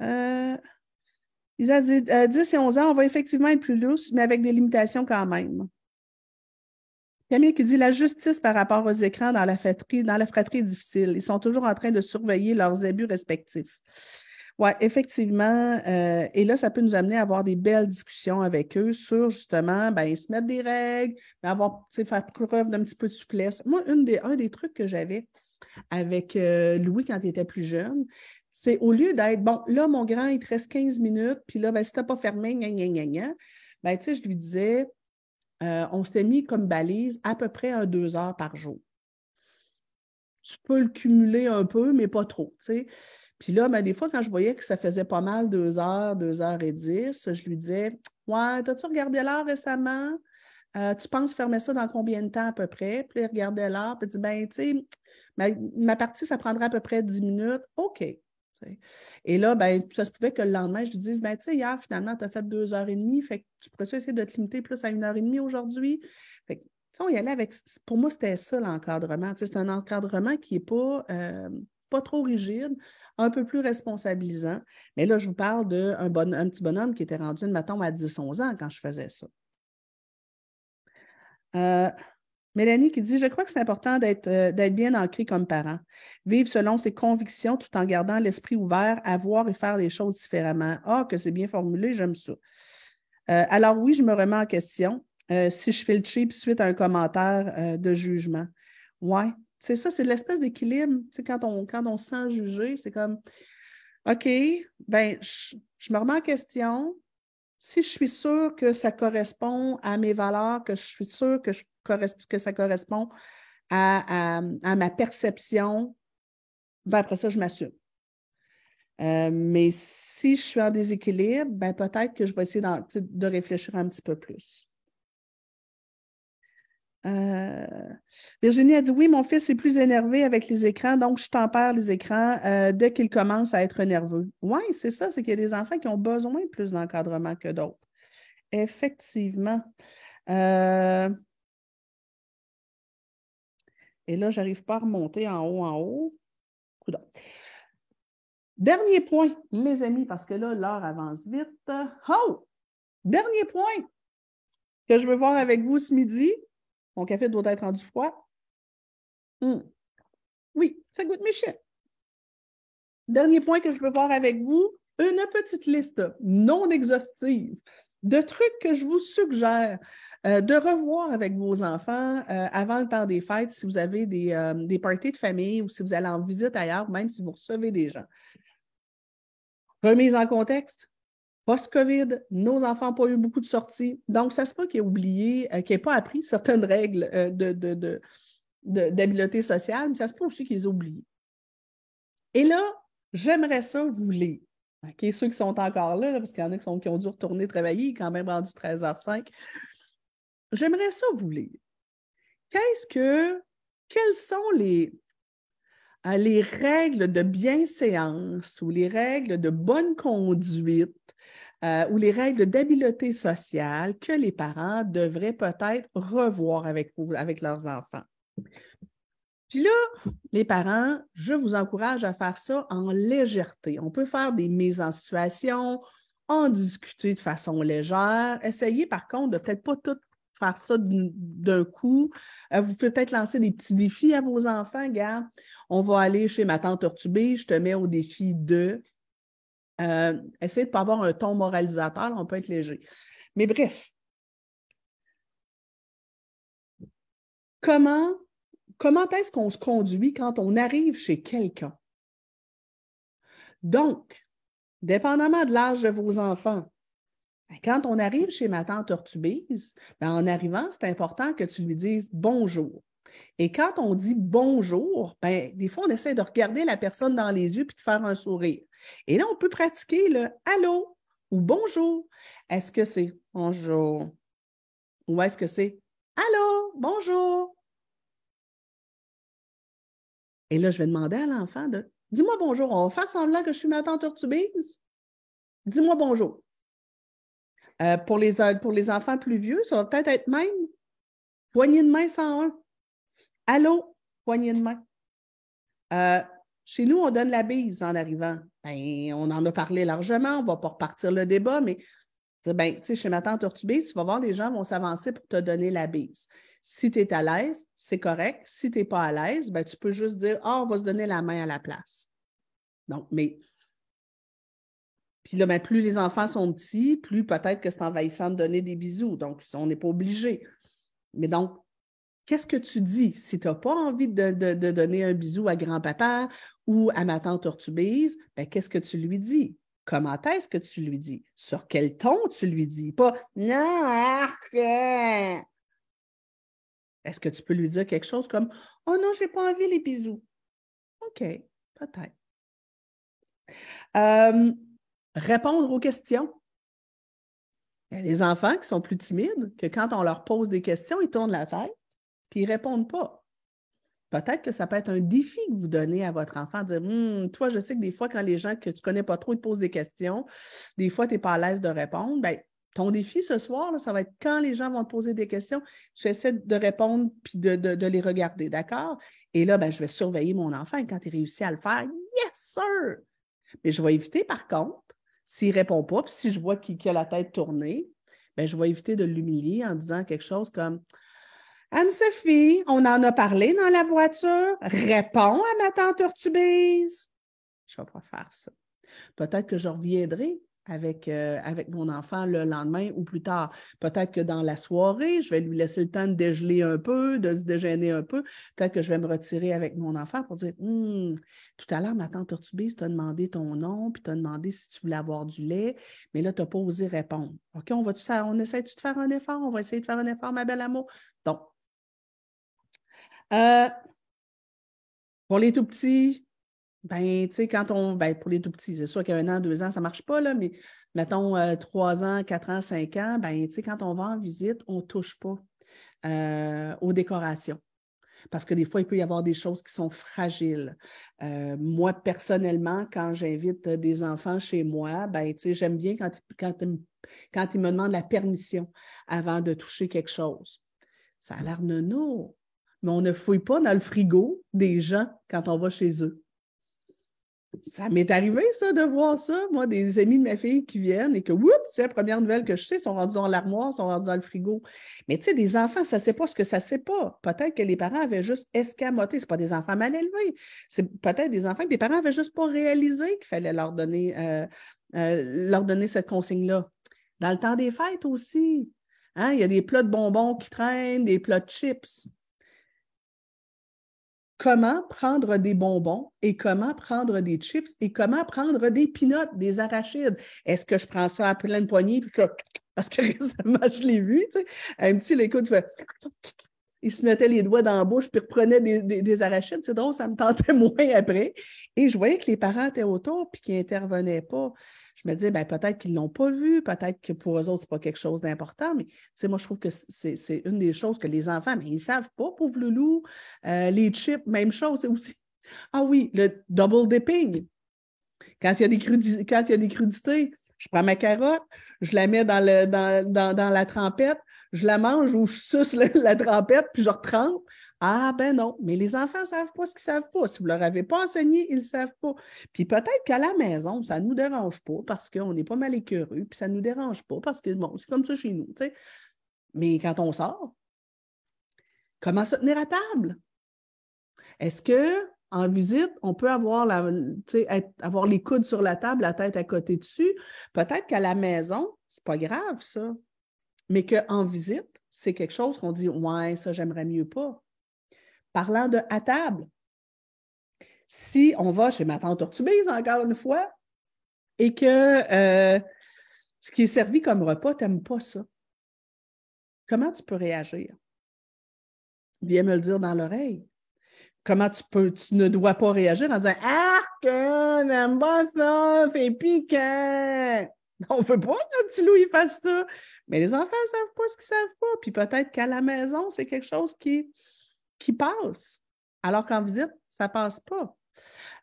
Euh, ils ont dit 10 euh, et 11 ans, on va effectivement être plus lousse, mais avec des limitations quand même. Camille qui dit la justice par rapport aux écrans dans la fratrie, dans la fratrie est difficile. Ils sont toujours en train de surveiller leurs abus respectifs. Oui, effectivement. Euh, et là, ça peut nous amener à avoir des belles discussions avec eux sur justement, ben, se mettre des règles, avoir, faire preuve d'un petit peu de souplesse. Moi, une des, un des trucs que j'avais avec euh, Louis quand il était plus jeune, c'est au lieu d'être, bon, là, mon grand, il te reste 15 minutes, puis là, ben, si tu pas fermé, gna, gna, gna, ben, je lui disais, euh, on s'était mis comme balise à peu près un deux heures par jour. Tu peux le cumuler un peu, mais pas trop. Puis là, ben, des fois, quand je voyais que ça faisait pas mal deux heures, deux heures et dix, je lui disais Ouais, as-tu regardé l'heure récemment? Euh, tu penses fermer ça dans combien de temps à peu près? Puis il regardait l'heure, puis il dit Ben, tu sais, ma, partie, ça prendrait à peu près dix minutes. OK. Et là, ben, ça se pouvait que le lendemain, je lui dise ben, tu sais, hier, finalement, tu as fait deux heures et demie, fait que tu pourrais essayer de te limiter plus à une heure et demie aujourd'hui. Fait que, on y allait avec. Pour moi, c'était ça l'encadrement. C'est un encadrement qui n'est pas. Euh, pas trop rigide, un peu plus responsabilisant. Mais là, je vous parle d'un petit bonhomme qui était rendu, matin à 10-11 ans quand je faisais ça. Euh, Mélanie qui dit Je crois que c'est important euh, d'être bien ancré comme parent, vivre selon ses convictions tout en gardant l'esprit ouvert à voir et faire les choses différemment. Ah, que c'est bien formulé, j'aime ça. Euh, alors, oui, je me remets en question si je fais le cheap suite à un commentaire de jugement. Oui, c'est ça, c'est l'espèce d'équilibre. Tu sais, quand on, quand on se sent jugé, c'est comme OK, ben, je, me remets en question. Si je suis sûre que ça correspond à mes valeurs, que je suis sûre que, que ça correspond à, ma perception, ben après ça, je m'assume. Euh, mais si je suis en déséquilibre, ben peut-être que je vais essayer de réfléchir un petit peu plus. Euh, Virginie a dit Oui, mon fils est plus énervé avec les écrans, donc je tempère les écrans euh, dès qu'il commence à être nerveux. Oui, c'est ça, c'est qu'il y a des enfants qui ont besoin de plus d'encadrement que d'autres. Effectivement. Euh, et là, je n'arrive pas à remonter en haut, en haut. Dernier point, les amis, parce que là, l'heure avance vite. Oh! Dernier point que je veux voir avec vous ce midi. Mon café doit être rendu froid? Hmm. Oui, ça goûte méchant. Dernier point que je veux voir avec vous, une petite liste non exhaustive de trucs que je vous suggère euh, de revoir avec vos enfants euh, avant le temps des fêtes si vous avez des, euh, des parties de famille ou si vous allez en visite ailleurs, même si vous recevez des gens. Remise en contexte, Post-COVID, nos enfants n'ont pas eu beaucoup de sorties. Donc, ça se peut qu'il ait oublié, euh, qu'il n'ait pas appris certaines <laughs> règles euh, d'habileté sociale, mais ça se peut aussi qu'ils aient oublié. Et là, j'aimerais ça vous lire. Ceux qui sont encore là, parce qu'il y en a qui, ont dû retourner travailler, quand même rendu 13h05. J'aimerais ça vous lire. Qu'est-ce que, quelles sont les, euh, les règles de bienséance ou les règles de bonne conduite euh, ou les règles d'habileté sociale que les parents devraient peut-être revoir avec, avec leurs enfants. Puis là, les parents, je vous encourage à faire ça en légèreté. On peut faire des mises en situation, en discuter de façon légère. Essayez par contre de peut-être pas tout faire ça d'un coup. Euh, vous pouvez peut-être lancer des petits défis à vos enfants. Regarde, on va aller chez ma tante Tortubé, je te mets au défi de euh, essayez de ne pas avoir un ton moralisateur, on peut être léger. Mais bref, comment, comment est-ce qu'on se conduit quand on arrive chez quelqu'un? Donc, dépendamment de l'âge de vos enfants, ben, quand on arrive chez ma tante Tortubise, ben, en arrivant, c'est important que tu lui dises bonjour. Et quand on dit bonjour, ben, des fois, on essaie de regarder la personne dans les yeux puis de faire un sourire. Et là, on peut pratiquer le allô ou bonjour. Est-ce que c'est bonjour ou est-ce que c'est allô, bonjour? Et là, je vais demander à l'enfant de dis-moi bonjour. On va faire semblant que je suis ma tante Urtubise. Dis-moi bonjour. Euh, pour, les, pour les enfants plus vieux, ça va peut-être être même poignée de main 101. Allô, poignée de main. Euh, chez nous, on donne la bise en arrivant. Ben, on en a parlé largement, on ne va pas repartir le débat, mais ben, chez ma tante Urtubise, tu vas voir, les gens vont s'avancer pour te donner la bise. Si tu es à l'aise, c'est correct. Si tu n'es pas à l'aise, ben, tu peux juste dire Ah, on va se donner la main à la place. Donc, mais. Puis là, ben, plus les enfants sont petits, plus peut-être que c'est envahissant de donner des bisous. Donc, on n'est pas obligé. Mais donc, Qu'est-ce que tu dis? Si tu n'as pas envie de, donner un bisou à grand-papa ou à ma tante Tortubise, ben, qu'est-ce que tu lui dis? Comment est-ce que tu lui dis? Sur quel ton tu lui dis? Pas non, Est-ce que tu peux lui dire quelque chose comme Oh non, j'ai pas envie les bisous? OK, peut-être. Euh, répondre aux questions. Il y a des enfants qui sont plus timides, que quand on leur pose des questions, ils tournent la tête, puis ils ne répondent pas. Peut-être que ça peut être un défi que vous donnez à votre enfant, dire hum, Toi, je sais que des fois, quand les gens que tu ne connais pas trop te posent des questions, des fois, tu n'es pas à l'aise de répondre. Bien, ton défi ce soir, ça va être quand les gens vont te poser des questions, tu essaies de répondre puis de, les regarder, d'accord? Et là, ben, je vais surveiller mon enfant et quand il réussit à le faire, yes, sir! Mais je vais éviter, par contre, s'il ne répond pas, puis si je vois qu'il a la tête tournée, ben, je vais éviter de l'humilier en disant quelque chose comme Anne-Sophie, on en a parlé dans la voiture. Réponds à ma tante Urtubise. Je ne vais pas faire ça. Peut-être que je reviendrai avec, euh, avec mon enfant le lendemain ou plus tard. Peut-être que dans la soirée, je vais lui laisser le temps de dégeler un peu, de se déjeuner un peu. Peut-être que je vais me retirer avec mon enfant pour dire hum, Tout à l'heure, ma tante Urtubise t'a demandé ton nom, puis t'a demandé si tu voulais avoir du lait, mais là, tu n'as pas osé répondre. OK, on va on essaie-tu de faire un effort? On va essayer de faire un effort, ma belle amour. Donc, euh, pour les tout petits, ben, tu sais, quand on. Ben, pour les tout petits, c'est sûr qu'à un an, deux ans, ça ne marche pas, là, mais mettons euh, trois ans, quatre ans, cinq ans, ben, tu sais, quand on va en visite, on ne touche pas euh, aux décorations. Parce que des fois, il peut y avoir des choses qui sont fragiles. moi, personnellement, quand j'invite des enfants chez moi, ben, tu sais, j'aime bien quand, quand, quand ils me demandent la permission avant de toucher quelque chose. Ça a l'air nono, mais on ne fouille pas dans le frigo des gens quand on va chez eux. Ça m'est arrivé, ça, de voir ça. Moi, des amis de ma fille qui viennent et que, oups, c'est la première nouvelle que je sais, sont rendus dans l'armoire, sont rendus dans le frigo. Mais tu sais, des enfants, ça ne sait pas ce que ça ne sait pas. Peut-être que les parents avaient juste escamoté. Ce pas des enfants mal élevés. C'est peut-être des enfants que les parents n'avaient juste pas réalisé qu'il fallait leur donner, euh, euh, leur donner cette consigne-là. Dans le temps des fêtes aussi. Hein, il y a des plats de bonbons qui traînent, des plats de chips comment prendre des bonbons et comment prendre des chips et comment prendre des pinottes, des arachides? Est-ce que je prends ça à pleine poignée? <laughs> Parce que récemment, je l'ai vu, tu sais, un petit l'écoute fait <tsk> il se mettait les doigts dans la bouche puis reprenait des, arachides. C'est drôle, ça me tentait <laughs> moins après. Et je voyais que les parents étaient autour puis qu'ils n'intervenaient pas. Me disais, ben, peut-être qu'ils ne l'ont pas vu, peut-être que pour eux autres, ce n'est pas quelque chose d'important, mais moi, je trouve que c'est une des choses que les enfants, mais ils ne savent pas, pauvre loulou. Euh, les chips, même chose, c'est aussi. <laughs> Ah oui, le double dipping. Quand il y a des, quand il y a des crudités, je prends ma carotte, je la mets dans, le, dans, dans, la trempette, je la mange ou je suce la, trempette, puis je retrempe. Ah ben non, mais les enfants ne savent pas ce qu'ils ne savent pas. Si vous ne leur avez pas enseigné, ils ne savent pas. Puis peut-être qu'à la maison, ça ne nous dérange pas parce qu'on n'est pas mal écœureux, puis ça ne nous dérange pas parce que bon, c'est comme ça chez nous. sais. Mais quand on sort, comment se tenir à table? Est-ce que en visite, on peut avoir les coudes sur la table, la tête à côté dessus? Peut-être qu'à la maison, c'est pas grave, ça. Mais qu'en visite, c'est quelque chose qu'on dit Ouais, ça, j'aimerais mieux pas. Parlant de à table, si on va chez ma tante Tortubise, encore une fois, et que euh, ce qui est servi comme repas, tu n'aimes pas ça, comment tu peux réagir? Viens me le dire dans l'oreille comment tu peux, tu ne dois pas réagir en disant Ah, que n'aime pas ça, c'est piquant. On ne veut pas que petit Louis fasse ça. Mais les enfants ne savent pas ce qu'ils ne savent pas. Puis peut-être qu'à la maison, c'est quelque chose qui, qui passe. Alors qu'en visite, ça ne passe pas.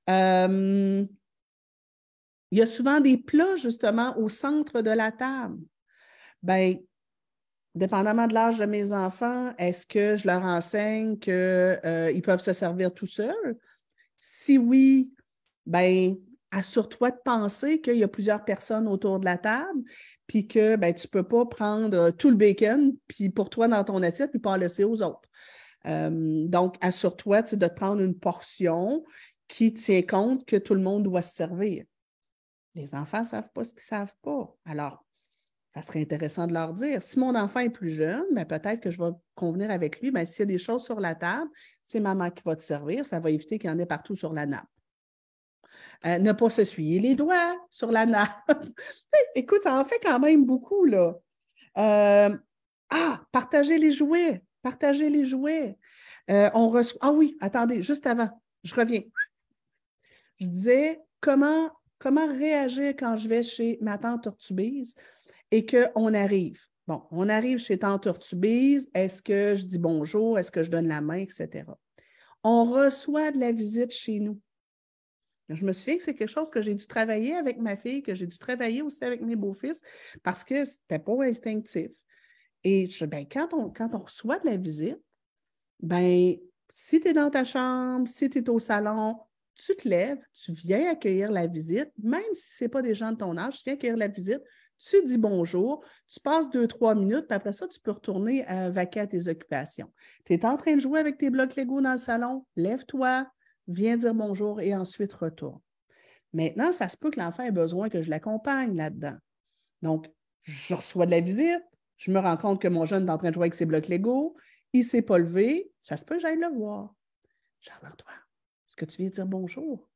Euh, il y a souvent des plats, justement, au centre de la table. Bien, dépendamment de l'âge de mes enfants, est-ce que je leur enseigne qu'ils euh, peuvent se servir tout seuls? Si oui, ben assure-toi de penser qu'il y a plusieurs personnes autour de la table, puis que ben, tu ne peux pas prendre euh, tout le bacon, puis pour toi dans ton assiette, puis pas en laisser aux autres. Euh, donc, assure-toi de prendre une portion qui tient compte que tout le monde doit se servir. Les enfants ne savent pas ce qu'ils ne savent pas. Alors, ça serait intéressant de leur dire. Si mon enfant est plus jeune, ben, peut-être que je vais convenir avec lui. Ben, s'il y a des choses sur la table, c'est maman qui va te servir. Ça va éviter qu'il y en ait partout sur la nappe. Euh, ne pas s'essuyer les doigts sur la nappe. <laughs> Écoute, ça en fait quand même beaucoup, là. Euh, ah, partager les jouets. Partager les jouets. Euh, on reçoit. Ah oui, attendez, juste avant, je reviens. Je disais comment, comment réagir quand je vais chez ma tante Tortubise et qu'on arrive? Bon, on arrive chez tante Tortubise. Est-ce que je dis bonjour? Est-ce que je donne la main, etc. On reçoit de la visite chez nous. Je me souviens que c'est quelque chose que j'ai dû travailler avec ma fille, que j'ai dû travailler aussi avec mes beaux-fils parce que ce n'était pas instinctif. Et ben, quand, on, quand on reçoit de la visite, ben, si tu es dans ta chambre, si tu es au salon, tu te lèves, tu viens accueillir la visite, même si ce n'est pas des gens de ton âge, tu viens accueillir la visite, tu dis bonjour, tu passes deux, trois minutes, puis après ça, tu peux retourner à vaquer à tes occupations. Tu es en train de jouer avec tes blocs Lego dans le salon, lève-toi, viens dire bonjour et ensuite retourne. Maintenant, ça se peut que l'enfant ait besoin que je l'accompagne là-dedans. Donc, je reçois de la visite, je me rends compte que mon jeune est en train de jouer avec ses blocs Lego, il ne s'est pas levé, ça se peut que j'aille le voir. Charles-Antoine, est-ce que tu viens dire bonjour?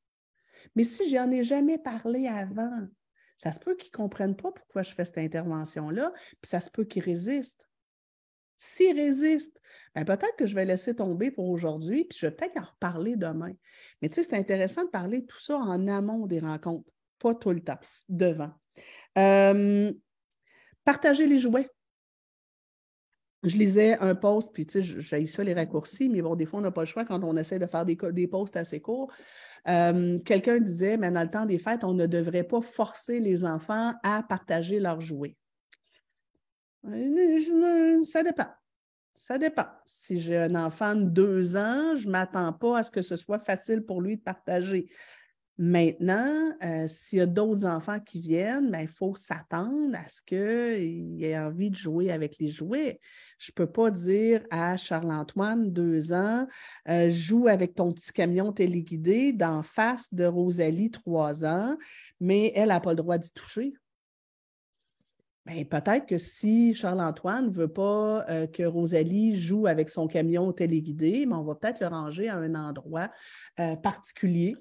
Mais si je n'en ai jamais parlé avant, ça se peut qu'ils ne comprennent pas pourquoi je fais cette intervention-là, puis ça se peut qu'ils résistent. S'ils résistent, ben peut-être que je vais laisser tomber pour aujourd'hui, puis je vais peut-être en reparler demain. Mais tu sais, c'est intéressant de parler tout ça en amont des rencontres, pas tout le temps, devant. Euh, partager les jouets je lisais un post, puis tu sais, ça les raccourcis, mais bon, des fois, on n'a pas le choix quand on essaie de faire des, posts assez courts. Euh, quelqu'un disait, mais dans le temps des fêtes, on ne devrait pas forcer les enfants à partager leurs jouets. Ça dépend. Ça dépend. Si j'ai un enfant de deux ans, je ne m'attends pas à ce que ce soit facile pour lui de partager. Maintenant, euh, s'il y a d'autres enfants qui viennent, ben, il faut s'attendre à ce qu'il ait envie de jouer avec les jouets. Je ne peux pas dire à Charles-Antoine, deux ans, euh, joue avec ton petit camion téléguidé d'en face de Rosalie, trois ans, mais elle n'a pas le droit d'y toucher. Ben, peut-être que si Charles-Antoine ne veut pas euh, que Rosalie joue avec son camion téléguidé, mais on va peut-être le ranger à un endroit particulier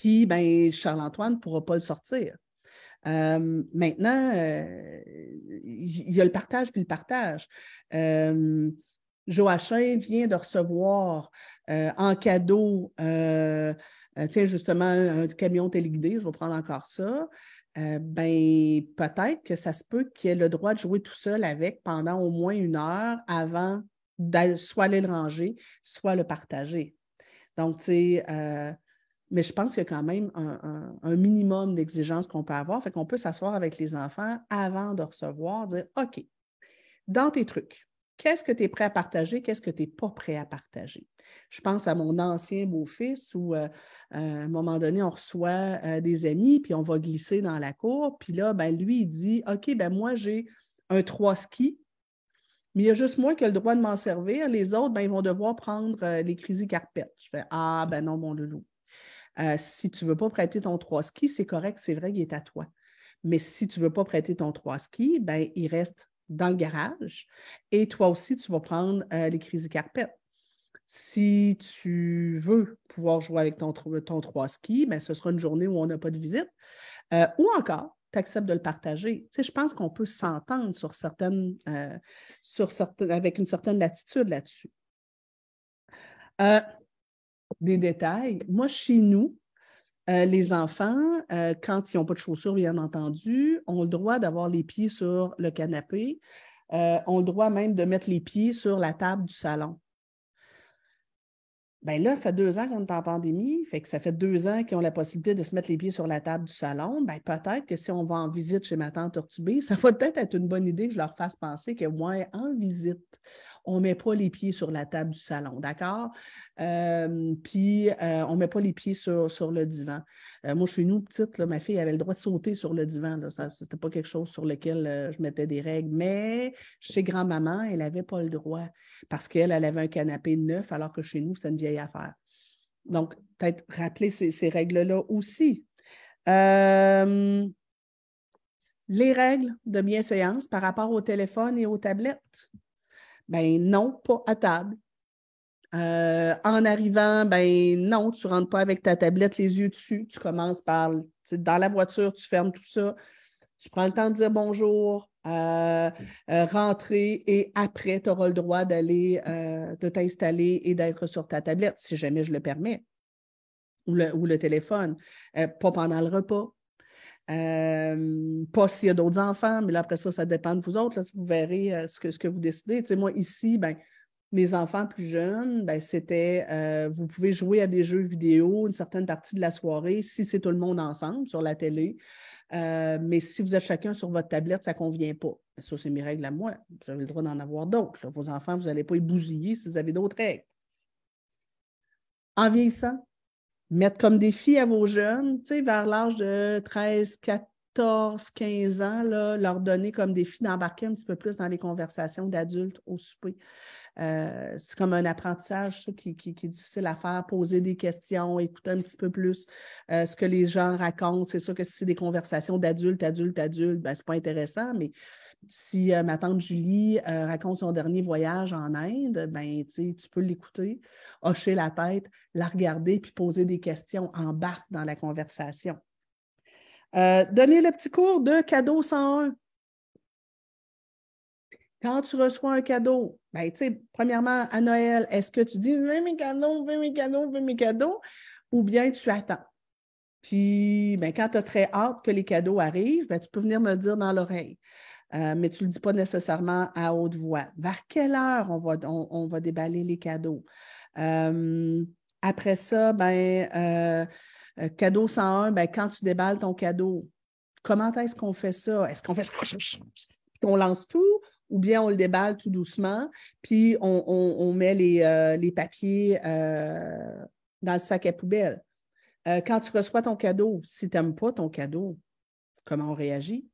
puis ben, Charles-Antoine ne pourra pas le sortir. Euh, maintenant, euh, il y a le partage puis le partage. Euh, Joachim vient de recevoir en cadeau, tiens, justement, un camion téléguidé, je vais prendre encore ça. ben, peut-être que ça se peut qu'il ait le droit de jouer tout seul avec pendant au moins une heure avant soit aller le ranger, soit le partager. Donc, tu sais, mais je pense qu'il y a quand même un, minimum d'exigences qu'on peut avoir. Fait qu'on peut s'asseoir avec les enfants avant de recevoir, dire OK, dans tes trucs, qu'est-ce que tu es prêt à partager, qu'est-ce que tu n'es pas prêt à partager. Je pense à mon ancien beau-fils où, euh, à un moment donné, on reçoit euh, des amis, puis on va glisser dans la cour. Puis là, ben, lui, il dit OK, ben moi, j'ai un trois skis, mais il y a juste moi qui ai le droit de m'en servir. Les autres, ben, ils vont devoir prendre euh, les crises carpettes. Je fais Ah, ben non, mon loulou. Euh, si tu ne veux pas prêter ton trois skis, c'est correct, c'est vrai, il est à toi. Mais si tu ne veux pas prêter ton trois skis, ben, il reste dans le garage et toi aussi, tu vas prendre euh, les crises carpettes. Si tu veux pouvoir jouer avec ton, trois skis, ben, ce sera une journée où on n'a pas de visite. Euh, ou encore, tu acceptes de le partager. Tu sais, je pense qu'on peut s'entendre sur certaines, sur certaines, avec une certaine latitude là-dessus des détails. Moi, chez nous, euh, les enfants, euh, quand ils n'ont pas de chaussures, bien entendu, ont le droit d'avoir les pieds sur le canapé, euh, ont le droit même de mettre les pieds sur la table du salon. Bien là, ça fait deux ans qu'on est en pandémie, fait que ça fait deux ans qu'ils ont la possibilité de se mettre les pieds sur la table du salon. Bien, peut-être que si on va en visite chez ma tante Tortubé, ça va peut-être être une bonne idée que je leur fasse penser que moi, en visite, on ne met pas les pieds sur la table du salon, d'accord? Euh, puis, euh, on ne met pas les pieds sur, le divan. Euh, moi, chez nous, petite, ma fille avait le droit de sauter sur le divan. Ce n'était pas quelque chose sur lequel je mettais des règles. Mais chez grand-maman, elle n'avait pas le droit parce qu'elle, elle avait un canapé neuf, alors que chez nous, c'était une vieille affaire. Donc, peut-être rappeler ces, ces règles-là aussi. les règles de bienséance par rapport au téléphone et aux tablettes. Ben non, pas à table. en arrivant, ben non, tu ne rentres pas avec ta tablette les yeux dessus. Tu commences par, dans la voiture, tu fermes tout ça. Tu prends le temps de dire bonjour, rentrer et après, tu auras le droit d'aller, de t'installer et d'être sur ta tablette, si jamais je le permets, ou le téléphone. pas pendant le repas, euh, pas s'il y a d'autres enfants, mais là, après ça, ça dépend de vous autres. vous verrez euh, ce, que, vous décidez. Moi, ici, ben, mes enfants plus jeunes, ben, c'était euh, vous pouvez jouer à des jeux vidéo une certaine partie de la soirée si c'est tout le monde ensemble sur la télé. mais si vous êtes chacun sur votre tablette, ça ne convient pas. Ça, c'est mes règles à moi. Vous avez le droit d'en avoir d'autres. Vos enfants, vous n'allez pas y bousiller si vous avez d'autres règles. En vieillissant, mettre comme défi à vos jeunes, tu sais, vers l'âge de 13, 14, 15 ans, là, leur donner comme défi d'embarquer un petit peu plus dans les conversations d'adultes au souper. Euh, c'est comme un apprentissage qui, est difficile à faire, poser des questions, écouter un petit peu plus euh, ce que les gens racontent. C'est sûr que si c'est des conversations d'adultes, adultes, adultes, ben, ce n'est pas intéressant, mais si euh, ma tante Julie euh, raconte son dernier voyage en Inde, ben, tu peux l'écouter, hocher la tête, la regarder, puis poser des questions, embarque dans la conversation. Euh, donner le petit cours de cadeau 101. Quand tu reçois un cadeau, ben, premièrement, à Noël, est-ce que tu dis veux mes cadeaux, veux mes cadeaux, veux mes cadeaux, ou bien tu attends? Puis, ben, quand tu as très hâte que les cadeaux arrivent, ben, tu peux venir me dire dans l'oreille. Euh, mais tu ne le dis pas nécessairement à haute voix. Vers quelle heure on va, on, va déballer les cadeaux? Euh, après ça, ben, euh, cadeau 101, ben, quand tu déballes ton cadeau, comment est-ce qu'on fait ça? Est-ce qu'on fait ça? <laughs> On lance tout ou bien on le déballe tout doucement, puis on, met les, les papiers dans le sac à poubelle. quand tu reçois ton cadeau, si tu n'aimes pas ton cadeau, comment on réagit?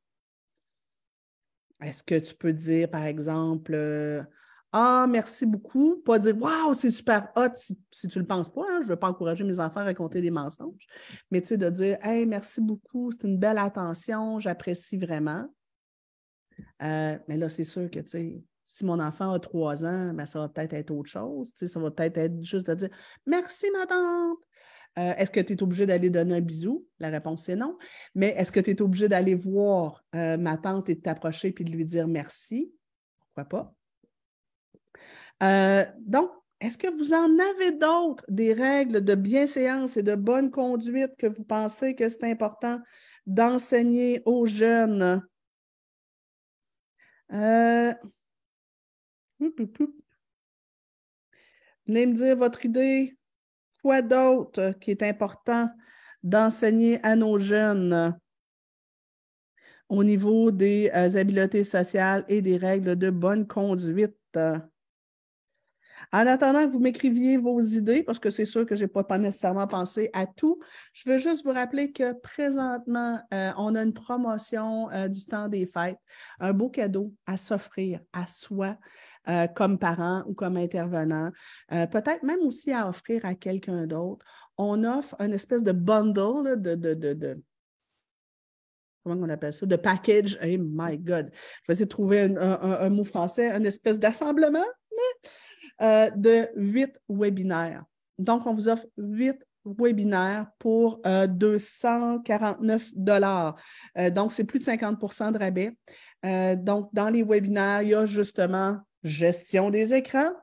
Est-ce que tu peux dire, par exemple, euh, Ah, merci beaucoup, pas dire Waouh, c'est super hot si, tu ne le penses pas, hein, je ne veux pas encourager mes enfants à raconter des mensonges, mais tu sais, de dire Hey, merci beaucoup, c'est une belle attention, j'apprécie vraiment. Euh, mais là, c'est sûr que, tu si mon enfant a trois ans, ben, ça va peut-être être autre chose. Tu ça va peut-être être juste de dire Merci, ma tante. Euh, est-ce que tu es obligé d'aller donner un bisou? La réponse c'est non. Mais est-ce que tu es obligé d'aller voir euh, ma tante et de t'approcher puis de lui dire merci? Pourquoi pas? Euh, donc, est-ce que vous en avez d'autres, des règles de bienséance et de bonne conduite que vous pensez que c'est important d'enseigner aux jeunes? Venez me dire votre idée quoi d'autre qui est important d'enseigner à nos jeunes au niveau des euh, habiletés sociales et des règles de bonne conduite? En attendant que vous m'écriviez vos idées, parce que c'est sûr que je n'ai pas, nécessairement pensé à tout, je veux juste vous rappeler que présentement, euh, on a une promotion euh, du temps des fêtes, un beau cadeau à s'offrir à soi, euh, comme parent ou comme intervenant, euh, peut-être même aussi à offrir à quelqu'un d'autre. On offre une espèce de bundle de, de, comment on appelle ça, de package. Oh my God. Je vais essayer de trouver un, mot français, une espèce d'assemblement euh, de huit webinaires. Donc, on vous offre huit webinaires pour 249 dollars. donc, c'est plus de 50% de rabais. donc, dans les webinaires, il y a justement gestion des écrans.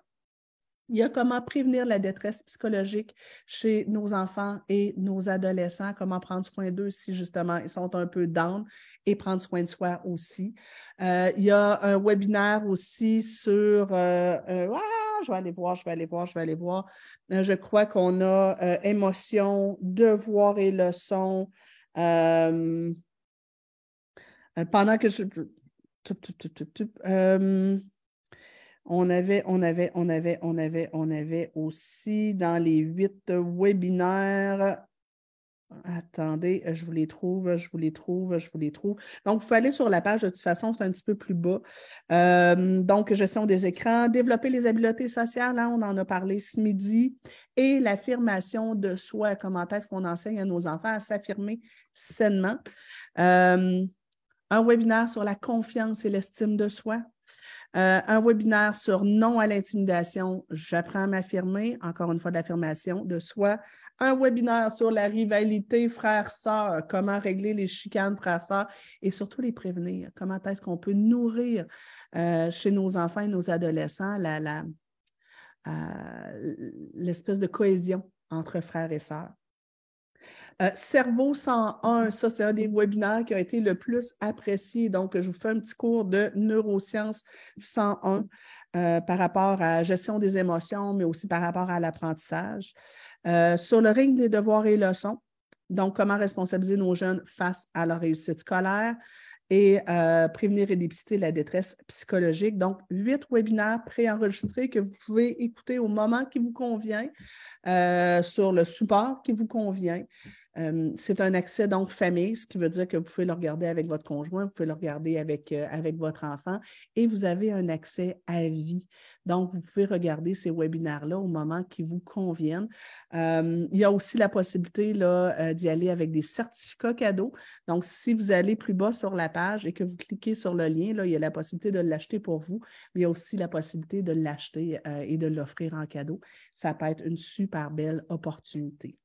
Il y a comment prévenir la détresse psychologique chez nos enfants et nos adolescents, comment prendre soin d'eux si justement ils sont un peu down et prendre soin de soi aussi. Euh, il y a un webinaire aussi sur euh, euh, ah, je vais aller voir, je vais aller voir, je vais aller voir. je crois qu'on a émotion, devoir et leçon. pendant que je on avait, on avait, on avait, on avait, on avait aussi dans les huit webinaires. Attendez, je vous les trouve, je vous les trouve, je vous les trouve. Donc, vous aller sur la page, de toute façon, c'est un petit peu plus bas. Euh, donc, gestion des écrans, développer les habiletés sociales, hein, on en a parlé ce midi, et l'affirmation de soi, comment est-ce qu'on enseigne à nos enfants à s'affirmer sainement. Euh, un webinaire sur la confiance et l'estime de soi. Euh, un webinaire sur non à l'intimidation, j'apprends à m'affirmer, encore une fois l'affirmation de soi. Un webinaire sur la rivalité frère-sœur, comment régler les chicanes frère-sœur et surtout les prévenir. Comment est-ce qu'on peut nourrir euh, chez nos enfants et nos adolescents l'espèce de cohésion entre frères et sœurs. Euh, Cerveau 101, ça, c'est un des webinaires qui a été le plus apprécié. Donc, je vous fais un petit cours de neurosciences 101 euh, par rapport à la gestion des émotions, mais aussi par rapport à l'apprentissage. Euh, sur le ring des devoirs et leçons, donc, comment responsabiliser nos jeunes face à leur réussite scolaire et prévenir et dépister la détresse psychologique. Donc, huit webinaires préenregistrés que vous pouvez écouter au moment qui vous convient, sur le support qui vous convient. Euh, c'est un accès donc famille, ce qui veut dire que vous pouvez le regarder avec votre conjoint, vous pouvez le regarder avec, euh, votre enfant et vous avez un accès à vie. Donc, vous pouvez regarder ces webinaires-là au moment qui vous conviennent. Euh, il y a aussi la possibilité d'y aller avec des certificats cadeaux. Donc, si vous allez plus bas sur la page et que vous cliquez sur le lien, il y a la possibilité de l'acheter pour vous, mais il y a aussi la possibilité de l'acheter et de l'offrir en cadeau. Ça peut être une super belle opportunité.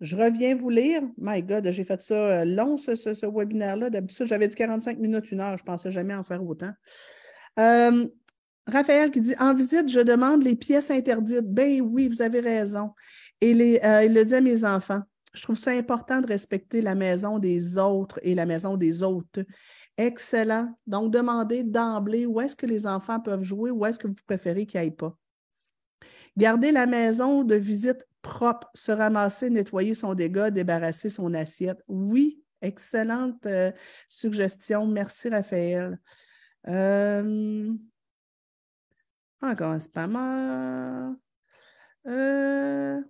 Je reviens vous lire. My God, j'ai fait ça euh, long, ce, webinaire-là. D'habitude, j'avais dit 45 minutes, une heure. Je ne pensais jamais en faire autant. Euh, Raphaël qui dit En visite, je demande les pièces interdites. Ben oui, vous avez raison. Et euh, il le dit à mes enfants. Je trouve ça important de respecter la maison des autres et la maison des autres. Excellent. Donc, demandez d'emblée où est-ce que les enfants peuvent jouer, où est-ce que vous préférez qu'ils n'aillent pas. Gardez la maison de visite propre, se ramasser, nettoyer son dégât, débarrasser son assiette. Oui, excellente euh, suggestion. Merci, Raphaël. Euh, encore un spammer. Euh,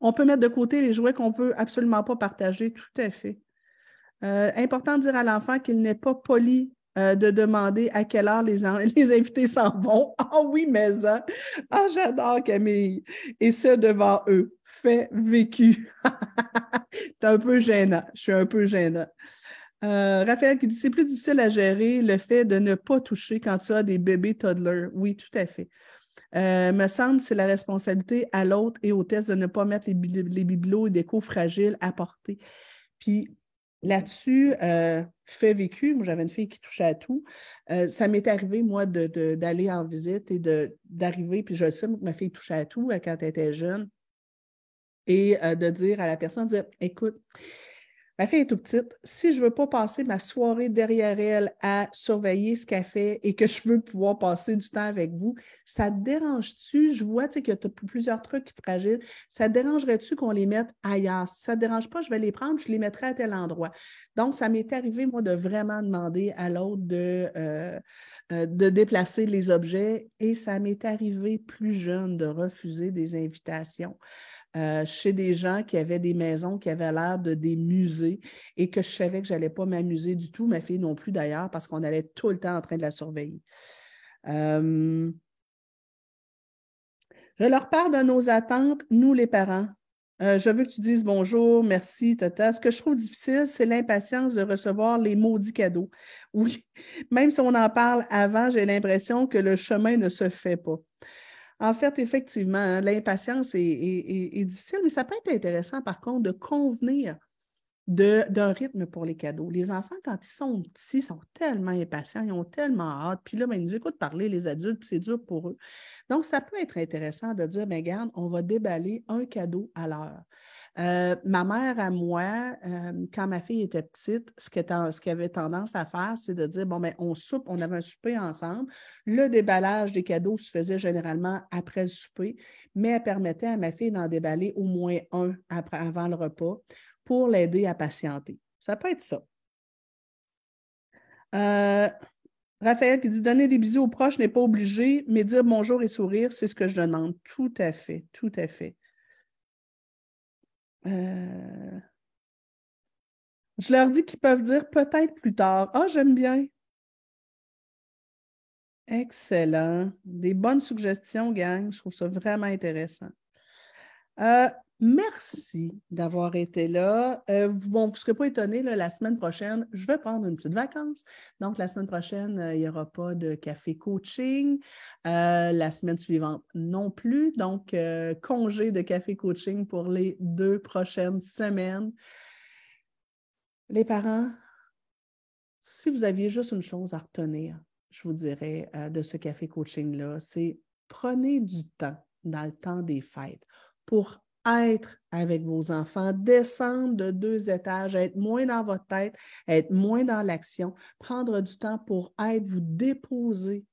on peut mettre de côté les jouets qu'on ne veut absolument pas partager, tout à fait. important de dire à l'enfant qu'il n'est pas poli euh, de demander à quelle heure les, <laughs> invités s'en vont. Ah oui, mais ça. Ah, j'adore Camille. Et ça devant eux. Fait vécu. <laughs> C'est un peu gênant. Je suis un peu gênant. Euh, Raphaël qui dit c'est plus difficile à gérer le fait de ne pas toucher quand tu as des bébés toddlers. Oui, tout à fait. Euh, me semble c'est la responsabilité à l'autre et au test de ne pas mettre les, bibelots et décos fragiles à porter. Puis Là-dessus, euh, fait vécu, moi j'avais une fille qui touchait à tout. Euh, ça m'est arrivé, moi, d'aller en visite et d'arriver, puis je sais que ma fille touchait à tout euh, quand elle était jeune, et de dire à la personne, dire, écoute, Ma fille est toute petite. Si je ne veux pas passer ma soirée derrière elle à surveiller ce qu'elle fait et que <laughs> je veux pouvoir passer du temps avec vous, ça te dérange-tu? Je vois que tu as plusieurs trucs fragiles. Ça te dérangerait-tu qu'on les mette ailleurs? Si ça ne te dérange pas, je vais les prendre, je les mettrai à tel endroit. Donc, ça m'est arrivé, moi, de vraiment demander à l'autre de, euh, euh, de déplacer les objets et ça m'est arrivé plus jeune de refuser des invitations. Euh, chez des gens qui avaient des maisons qui avaient l'air de des musées et que je savais que je n'allais pas m'amuser du tout, ma fille non plus d'ailleurs, parce qu'on allait tout le temps en train de la surveiller. Euh, je leur parle de nos attentes, nous les parents. Euh, je veux que tu dises bonjour, merci, tata. Ce que je trouve difficile, c'est l'impatience de recevoir les maudits cadeaux. Oui, <laughs> même si on en parle avant, j'ai l'impression que le chemin ne se fait pas. En fait, effectivement, hein, l'impatience est, difficile, mais ça peut être intéressant, par contre, de convenir d'un rythme pour les cadeaux. Les enfants, quand ils sont petits, sont tellement impatients, ils ont tellement hâte. Puis là, ben, ils nous écoutent parler, les adultes, c'est dur pour eux. Donc, ça peut être intéressant de dire, bien, regarde, on va déballer un cadeau à l'heure. Euh, ma mère à moi, euh, quand ma fille était petite, ce qu'elle avait tendance à faire, c'est de dire, bon, ben, on soupe, on avait un souper ensemble. Le déballage des cadeaux se faisait généralement après le souper, mais elle permettait à ma fille d'en déballer au moins un avant le repas pour l'aider à patienter. Ça peut être ça. Euh, Raphaël qui dit donner des bisous aux proches n'est pas obligé, mais dire bonjour et sourire, c'est ce que je demande. Tout à fait, tout à fait. Euh, je leur dis qu'ils peuvent dire peut-être plus tard. Ah, j'aime bien. Excellent. Des bonnes suggestions, gang. Je trouve ça vraiment intéressant. Euh, Merci d'avoir été là. Euh, bon, vous ne serez pas étonné, la semaine prochaine, je vais prendre une petite vacance. Donc, la semaine prochaine, euh, il n'y aura pas de café coaching. Euh, la semaine suivante, non plus. Donc, congé de café coaching pour les deux prochaines semaines. Les parents, si vous aviez juste une chose à retenir, je vous dirais, de ce café coaching-là, c'est prenez du temps dans le temps des fêtes pour être avec vos enfants, descendre de deux étages, être moins dans votre tête, être moins dans l'action, prendre du temps pour être, vous déposer,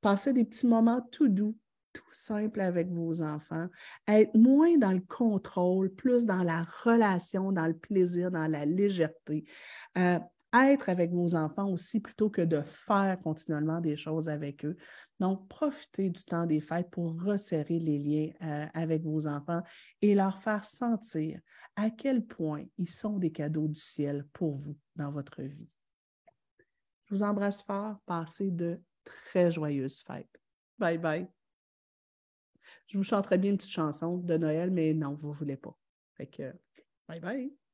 passer des petits moments tout doux, tout simples avec vos enfants, être moins dans le contrôle, plus dans la relation, dans le plaisir, dans la légèreté. Euh, être avec vos enfants aussi plutôt que de faire continuellement des choses avec eux. Donc, profitez du temps des fêtes pour resserrer les liens euh, avec vos enfants et leur faire sentir à quel point ils sont des cadeaux du ciel pour vous dans votre vie. Je vous embrasse fort. Passez de très joyeuses fêtes. Bye bye. Je vous chanterai bien une petite chanson de Noël, mais non, vous ne voulez pas. Fait que, bye bye.